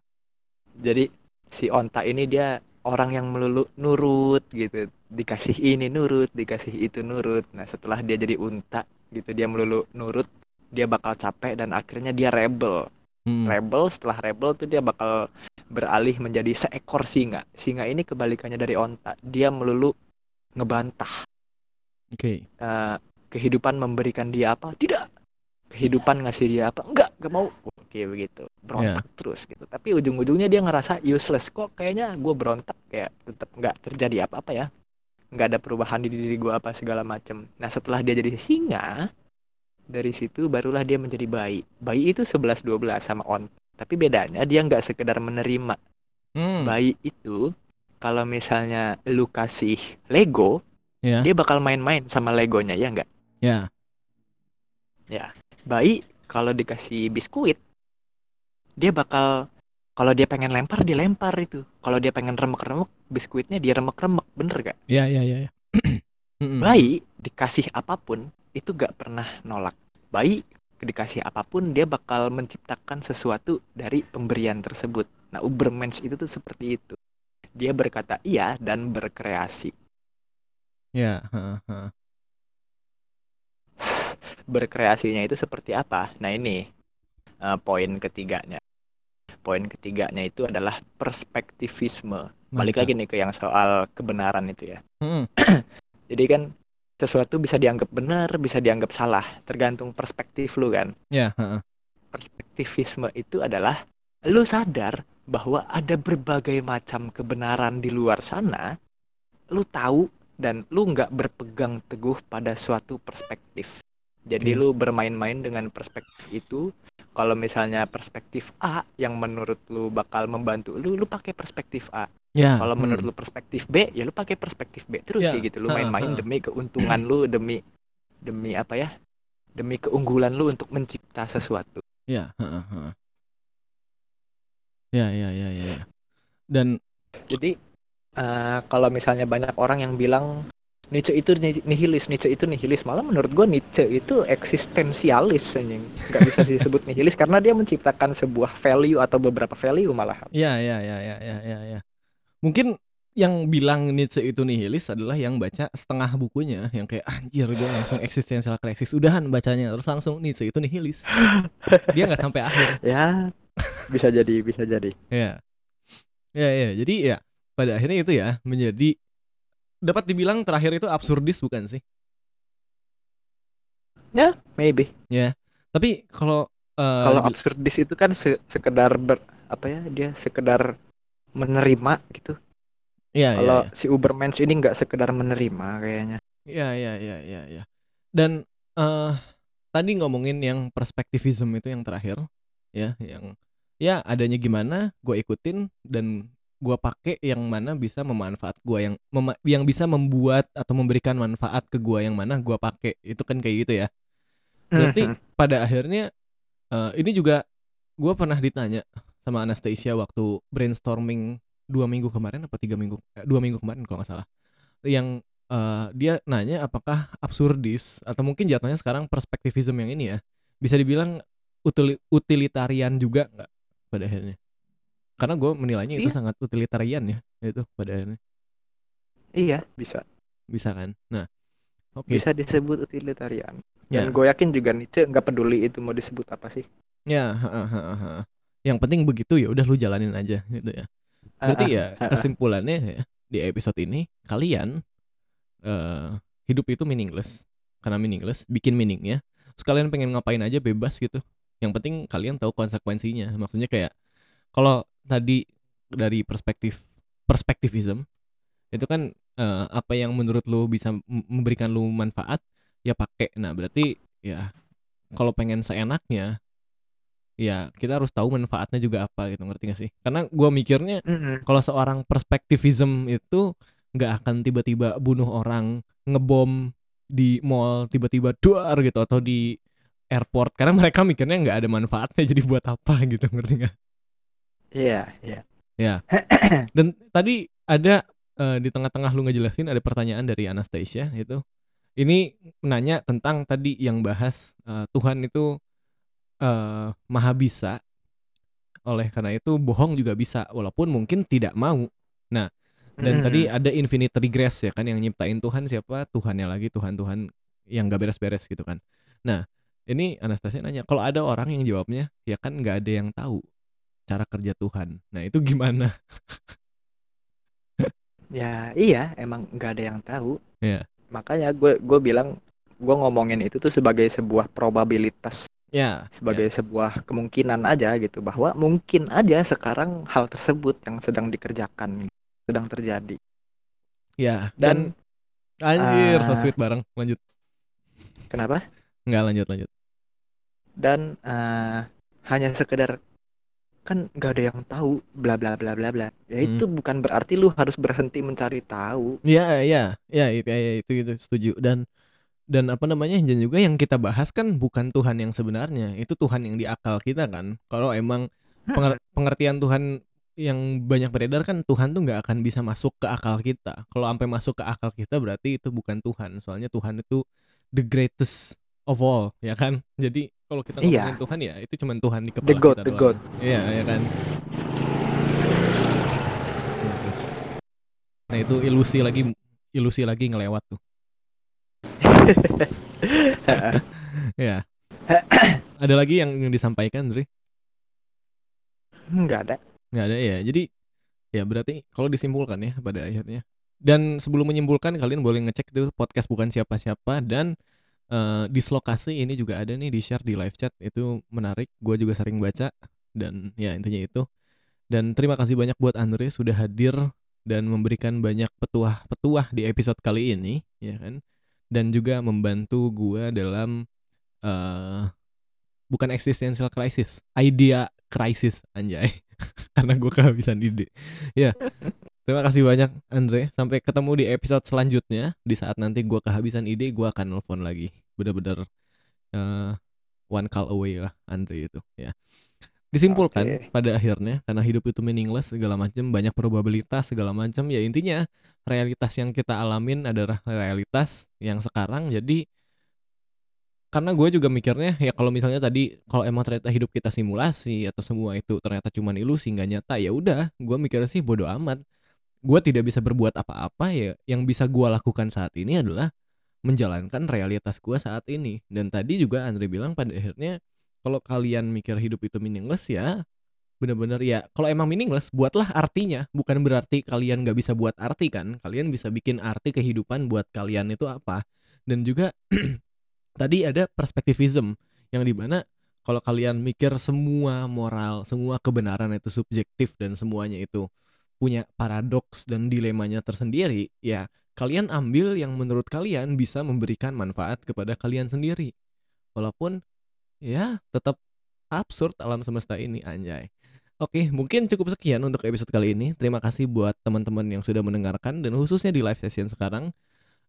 S3: Jadi si onta ini dia orang yang melulu nurut gitu. Dikasih ini nurut, dikasih itu nurut. Nah, setelah dia jadi unta gitu, dia melulu nurut, dia bakal capek dan akhirnya dia rebel.
S2: Hmm.
S3: Rebel setelah rebel tuh dia bakal beralih menjadi seekor singa. Singa ini kebalikannya dari onta. Dia melulu ngebantah.
S2: Oke.
S3: Eh, kehidupan memberikan dia apa? Tidak. Kehidupan ngasih dia apa? Enggak, gak mau. Oke begitu. Berontak terus gitu. Tapi ujung-ujungnya dia ngerasa useless. Kok kayaknya gue berontak kayak tetap nggak terjadi apa-apa ya. Nggak ada perubahan di diri gue apa segala macem. Nah setelah dia jadi singa, dari situ barulah dia menjadi bayi. Bayi itu 11-12 sama on. Tapi bedanya dia nggak sekedar menerima.
S2: Hmm.
S3: Bayi itu kalau misalnya lu kasih Lego,
S2: Ya.
S3: dia bakal main-main sama Legonya ya nggak?
S2: Ya.
S3: bayi kalau dikasih biskuit dia bakal kalau dia pengen lempar dia lempar itu kalau dia pengen remek-remek biskuitnya dia remek-remek bener gak
S2: Ya, ya, ya, ya. Mm-mm.
S3: bayi dikasih apa pun itu gak pernah nolak bayi dikasih apa pun dia bakal menciptakan sesuatu dari pemberian tersebut nah Ubermensch itu tuh seperti itu dia berkata iya dan berkreasi
S2: Ya, heeh.
S3: berkreasinya itu seperti apa? Nah ini eh, poin ketiganya. Poin ketiganya itu adalah perspektivisme. Balik lagi nih ke yang soal kebenaran itu ya.
S2: Mm-mm.
S3: Jadi kan sesuatu bisa dianggap benar, bisa dianggap salah, tergantung perspektif lu kan.
S2: Ya, heeh.
S3: Perspektivisme itu adalah lu sadar bahwa ada berbagai macam kebenaran di luar sana, lu tahu dan lu nggak berpegang teguh pada suatu perspektif. Jadi
S2: Oke.
S3: lu bermain-main dengan perspektif itu. Kalau misalnya perspektif A yang menurut lu bakal membantu lu, lu pakai perspektif A.
S2: Ya.
S3: Kalau menurut
S2: hmm.
S3: lu perspektif B, ya lu pakai perspektif B terus
S2: Ya,
S3: kayak gitu. Lu main-main demi keuntungan lu, demi demi apa ya? Demi keunggulan lu untuk mencipta sesuatu.
S2: Ya, heeh, heeh. Ya, ya, ya, ya, ya. Dan
S3: Jadi eh, kalau misalnya banyak orang yang bilang Nietzsche itu ni- nihilis, Nietzsche itu nihilis, malah menurut gua Nietzsche itu eksistensialis anjing. Nggak bisa disebut nihilis karena dia menciptakan sebuah value atau beberapa value malah.
S2: ya, ya, ya, ya, ya, ya, ya. Mungkin yang bilang Nietzsche itu nihilis adalah yang baca setengah bukunya yang kayak anjir gue langsung eksistensial krisis udahan bacanya. Terus langsung Nietzsche itu nihilis. Dia nggak sampai akhir.
S3: Ya, bisa jadi, bisa jadi.
S2: ya ya ya jadi ya pada akhirnya itu ya menjadi dapat dibilang terakhir itu absurdis bukan sih?
S3: Maybe.
S2: Tapi kalau eh,
S3: kalau absurdis itu kan se- sekedar ber apa ya dia sekedar menerima gitu
S2: Iya, iya,
S3: kalau
S2: iya.
S3: si Ubermensch ini nggak sekedar menerima kayaknya
S2: Iya, iya, iya, iya, iya. Dan eh tadi ngomongin yang perspektivism itu yang terakhir, ya, yang ya adanya gimana, gue ikutin dan gue pakai yang mana bisa memanfaat gue yang mema- yang bisa membuat atau memberikan manfaat ke gue yang mana gue pakai itu kan kayak gitu ya. Berarti
S3: Mhm.
S2: pada akhirnya eh, ini juga gue pernah ditanya sama Anastasia waktu brainstorming dua minggu kemarin apa tiga minggu eh, dua minggu kemarin kalau nggak salah. Yang eh, dia nanya apakah absurdis atau mungkin jatuhnya sekarang perspektivism yang ini ya bisa dibilang utili- utilitarian juga nggak pada akhirnya? Karena gue menilainya itu
S3: Iya.
S2: sangat utilitarian ya itu pada akhirnya.
S3: Iya bisa.
S2: Bisa kan? Nah oke.
S3: Bisa disebut utilitarian.
S2: Ya.
S3: Dan gue yakin juga Nietzsche nggak peduli itu mau disebut apa sih.
S2: Ya ha, ha, ha, ha. Yang penting begitu ya udah lu jalanin aja gitu ya Berarti
S3: Ah,
S2: ya
S3: ah, ah.
S2: kesimpulannya ya di episode ini kalian eh hidup itu meaningless karena meaningless bikin meaningnya. Terus kalian pengen ngapain aja bebas gitu. Yang penting kalian tahu konsekuensinya. Maksudnya kayak kalau tadi dari perspektif perspektivism itu kan eh, apa yang menurut lu bisa memberikan lu manfaat ya pakai. Nah, berarti ya kalau pengen seenaknya ya kita harus tahu manfaatnya juga apa gitu ngerti gak sih? Karena gua mikirnya
S3: Mm-mm.
S2: kalau seorang perspektivism itu nggak akan tiba-tiba bunuh orang ngebom di mall tiba-tiba duar gitu atau di airport. Karena mereka mikirnya nggak ada manfaatnya jadi buat apa gitu ngerti nggak?
S3: Iya iya.
S2: Dan tadi ada eh, di tengah-tengah lu ngejelasin ada pertanyaan dari Anastasia itu. Ini nanya tentang tadi yang bahas eh, Tuhan itu eh, maha bisa. Oleh karena itu bohong juga bisa walaupun mungkin tidak mau. Nah dan
S3: Mm.
S2: tadi ada infinite regress ya kan yang nyiptain Tuhan siapa? Tuhannya lagi Tuhan-Tuhan yang gak beres-beres gitu kan. Nah ini Anastasia nanya kalau ada orang yang jawabnya ya kan nggak ada yang tahu cara kerja Tuhan. Nah itu gimana?
S3: Ya iya emang nggak ada yang tahu.
S2: Iya.
S3: makanya gue gue bilang gue ngomongin itu tuh sebagai sebuah probabilitas
S2: ya.
S3: sebagai sebuah kemungkinan aja gitu bahwa mungkin aja sekarang hal tersebut yang sedang dikerjakan sedang terjadi.
S2: Ya
S3: dan
S2: dan anjir so
S3: ah,
S2: sweet bareng. Lanjut.
S3: kenapa?
S2: Nggak lanjut lanjut.
S3: Dan eh, hanya sekedar kan nggak ada yang tahu bla bla bla bla bla. Ya
S2: Hmm.
S3: itu bukan berarti lu harus berhenti mencari tahu.
S2: Ya ya ya itu ya, itu, itu setuju. Dan dan apa namanya dan juga yang kita bahas kan bukan Tuhan yang sebenarnya itu Tuhan yang di akal kita kan. Kalau emang penger- pengertian Tuhan yang banyak beredar kan Tuhan tuh nggak akan bisa masuk ke akal kita. Kalau sampai masuk ke akal kita berarti itu bukan Tuhan. Soalnya Tuhan itu the greatest of all ya kan? Jadi kalau kita
S3: Iya.
S2: ngomongin Tuhan ya itu cuma Tuhan di kepala
S3: God,
S2: kita
S3: the
S2: doang.
S3: God.
S2: iya ya kan? Nah itu ilusi lagi ilusi lagi ngelewat tuh ya. Ada lagi yang ingin disampaikan Dri
S3: nggak ada.
S2: Nggak ada ya. Jadi ya berarti kalau disimpulkan ya pada akhirnya. Dan sebelum menyimpulkan kalian boleh ngecek itu podcast bukan siapa-siapa dan eh, dislokasi ini juga ada nih di share di live chat. Itu menarik. Gue juga sering baca dan ya intinya itu. Dan terima kasih banyak buat Andre sudah hadir dan memberikan banyak petuah-petuah di episode kali ini ya kan dan juga membantu gue dalam eh bukan existential crisis idea crisis anjay. Karena gue kehabisan ide. Ya. Terima kasih banyak Andre. Sampai ketemu di episode selanjutnya. Di saat nanti gue kehabisan ide gue akan nelfon lagi. Bener-bener eh, one call away lah Andre itu. Ya disimpulkan
S3: Oke.
S2: pada akhirnya karena hidup itu meaningless segala macam banyak probabilitas segala macam ya intinya realitas yang kita alamin adalah realitas yang sekarang. Jadi karena gue juga mikirnya ya kalau misalnya tadi kalau emang ternyata hidup kita simulasi atau semua itu ternyata cuma ilusi nggak nyata ya udah gue mikir sih bodoh amat. Gue tidak bisa berbuat apa-apa ya yang bisa gue lakukan saat ini adalah menjalankan realitas gue saat ini. Dan tadi juga Andre bilang pada akhirnya kalau kalian mikir hidup itu meaningless ya bener-bener ya kalau emang meaningless buatlah artinya. Bukan berarti kalian nggak bisa buat arti kan? Kalian bisa bikin arti kehidupan buat kalian itu apa? Dan juga tadi ada perspektivism yang di mana kalau kalian mikir semua moral, semua kebenaran itu subjektif dan semuanya itu punya paradoks dan dilemanya tersendiri, ya kalian ambil yang menurut kalian bisa memberikan manfaat kepada kalian sendiri. Walaupun ya tetap absurd alam semesta ini anjay. Oke, mungkin cukup sekian untuk episode kali ini. Terima kasih buat teman-teman yang sudah mendengarkan dan khususnya di live session sekarang.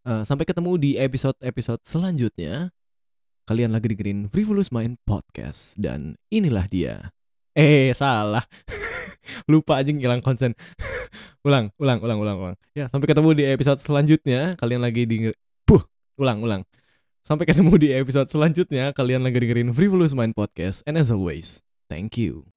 S2: Eh, sampai ketemu di episode-episode selanjutnya. Kalian lagi dengerin Frivolous Mind Podcast dan inilah dia. Eh, salah. Lupa aja ngilang konsen. ulang, ulang, ulang, ulang, ulang. Ya, sampai ketemu di episode selanjutnya. Kalian lagi di Puh, ulang, ulang. Sampai ketemu di episode selanjutnya. Kalian lagi dengerin Frivolous Mind Podcast and as always, thank you.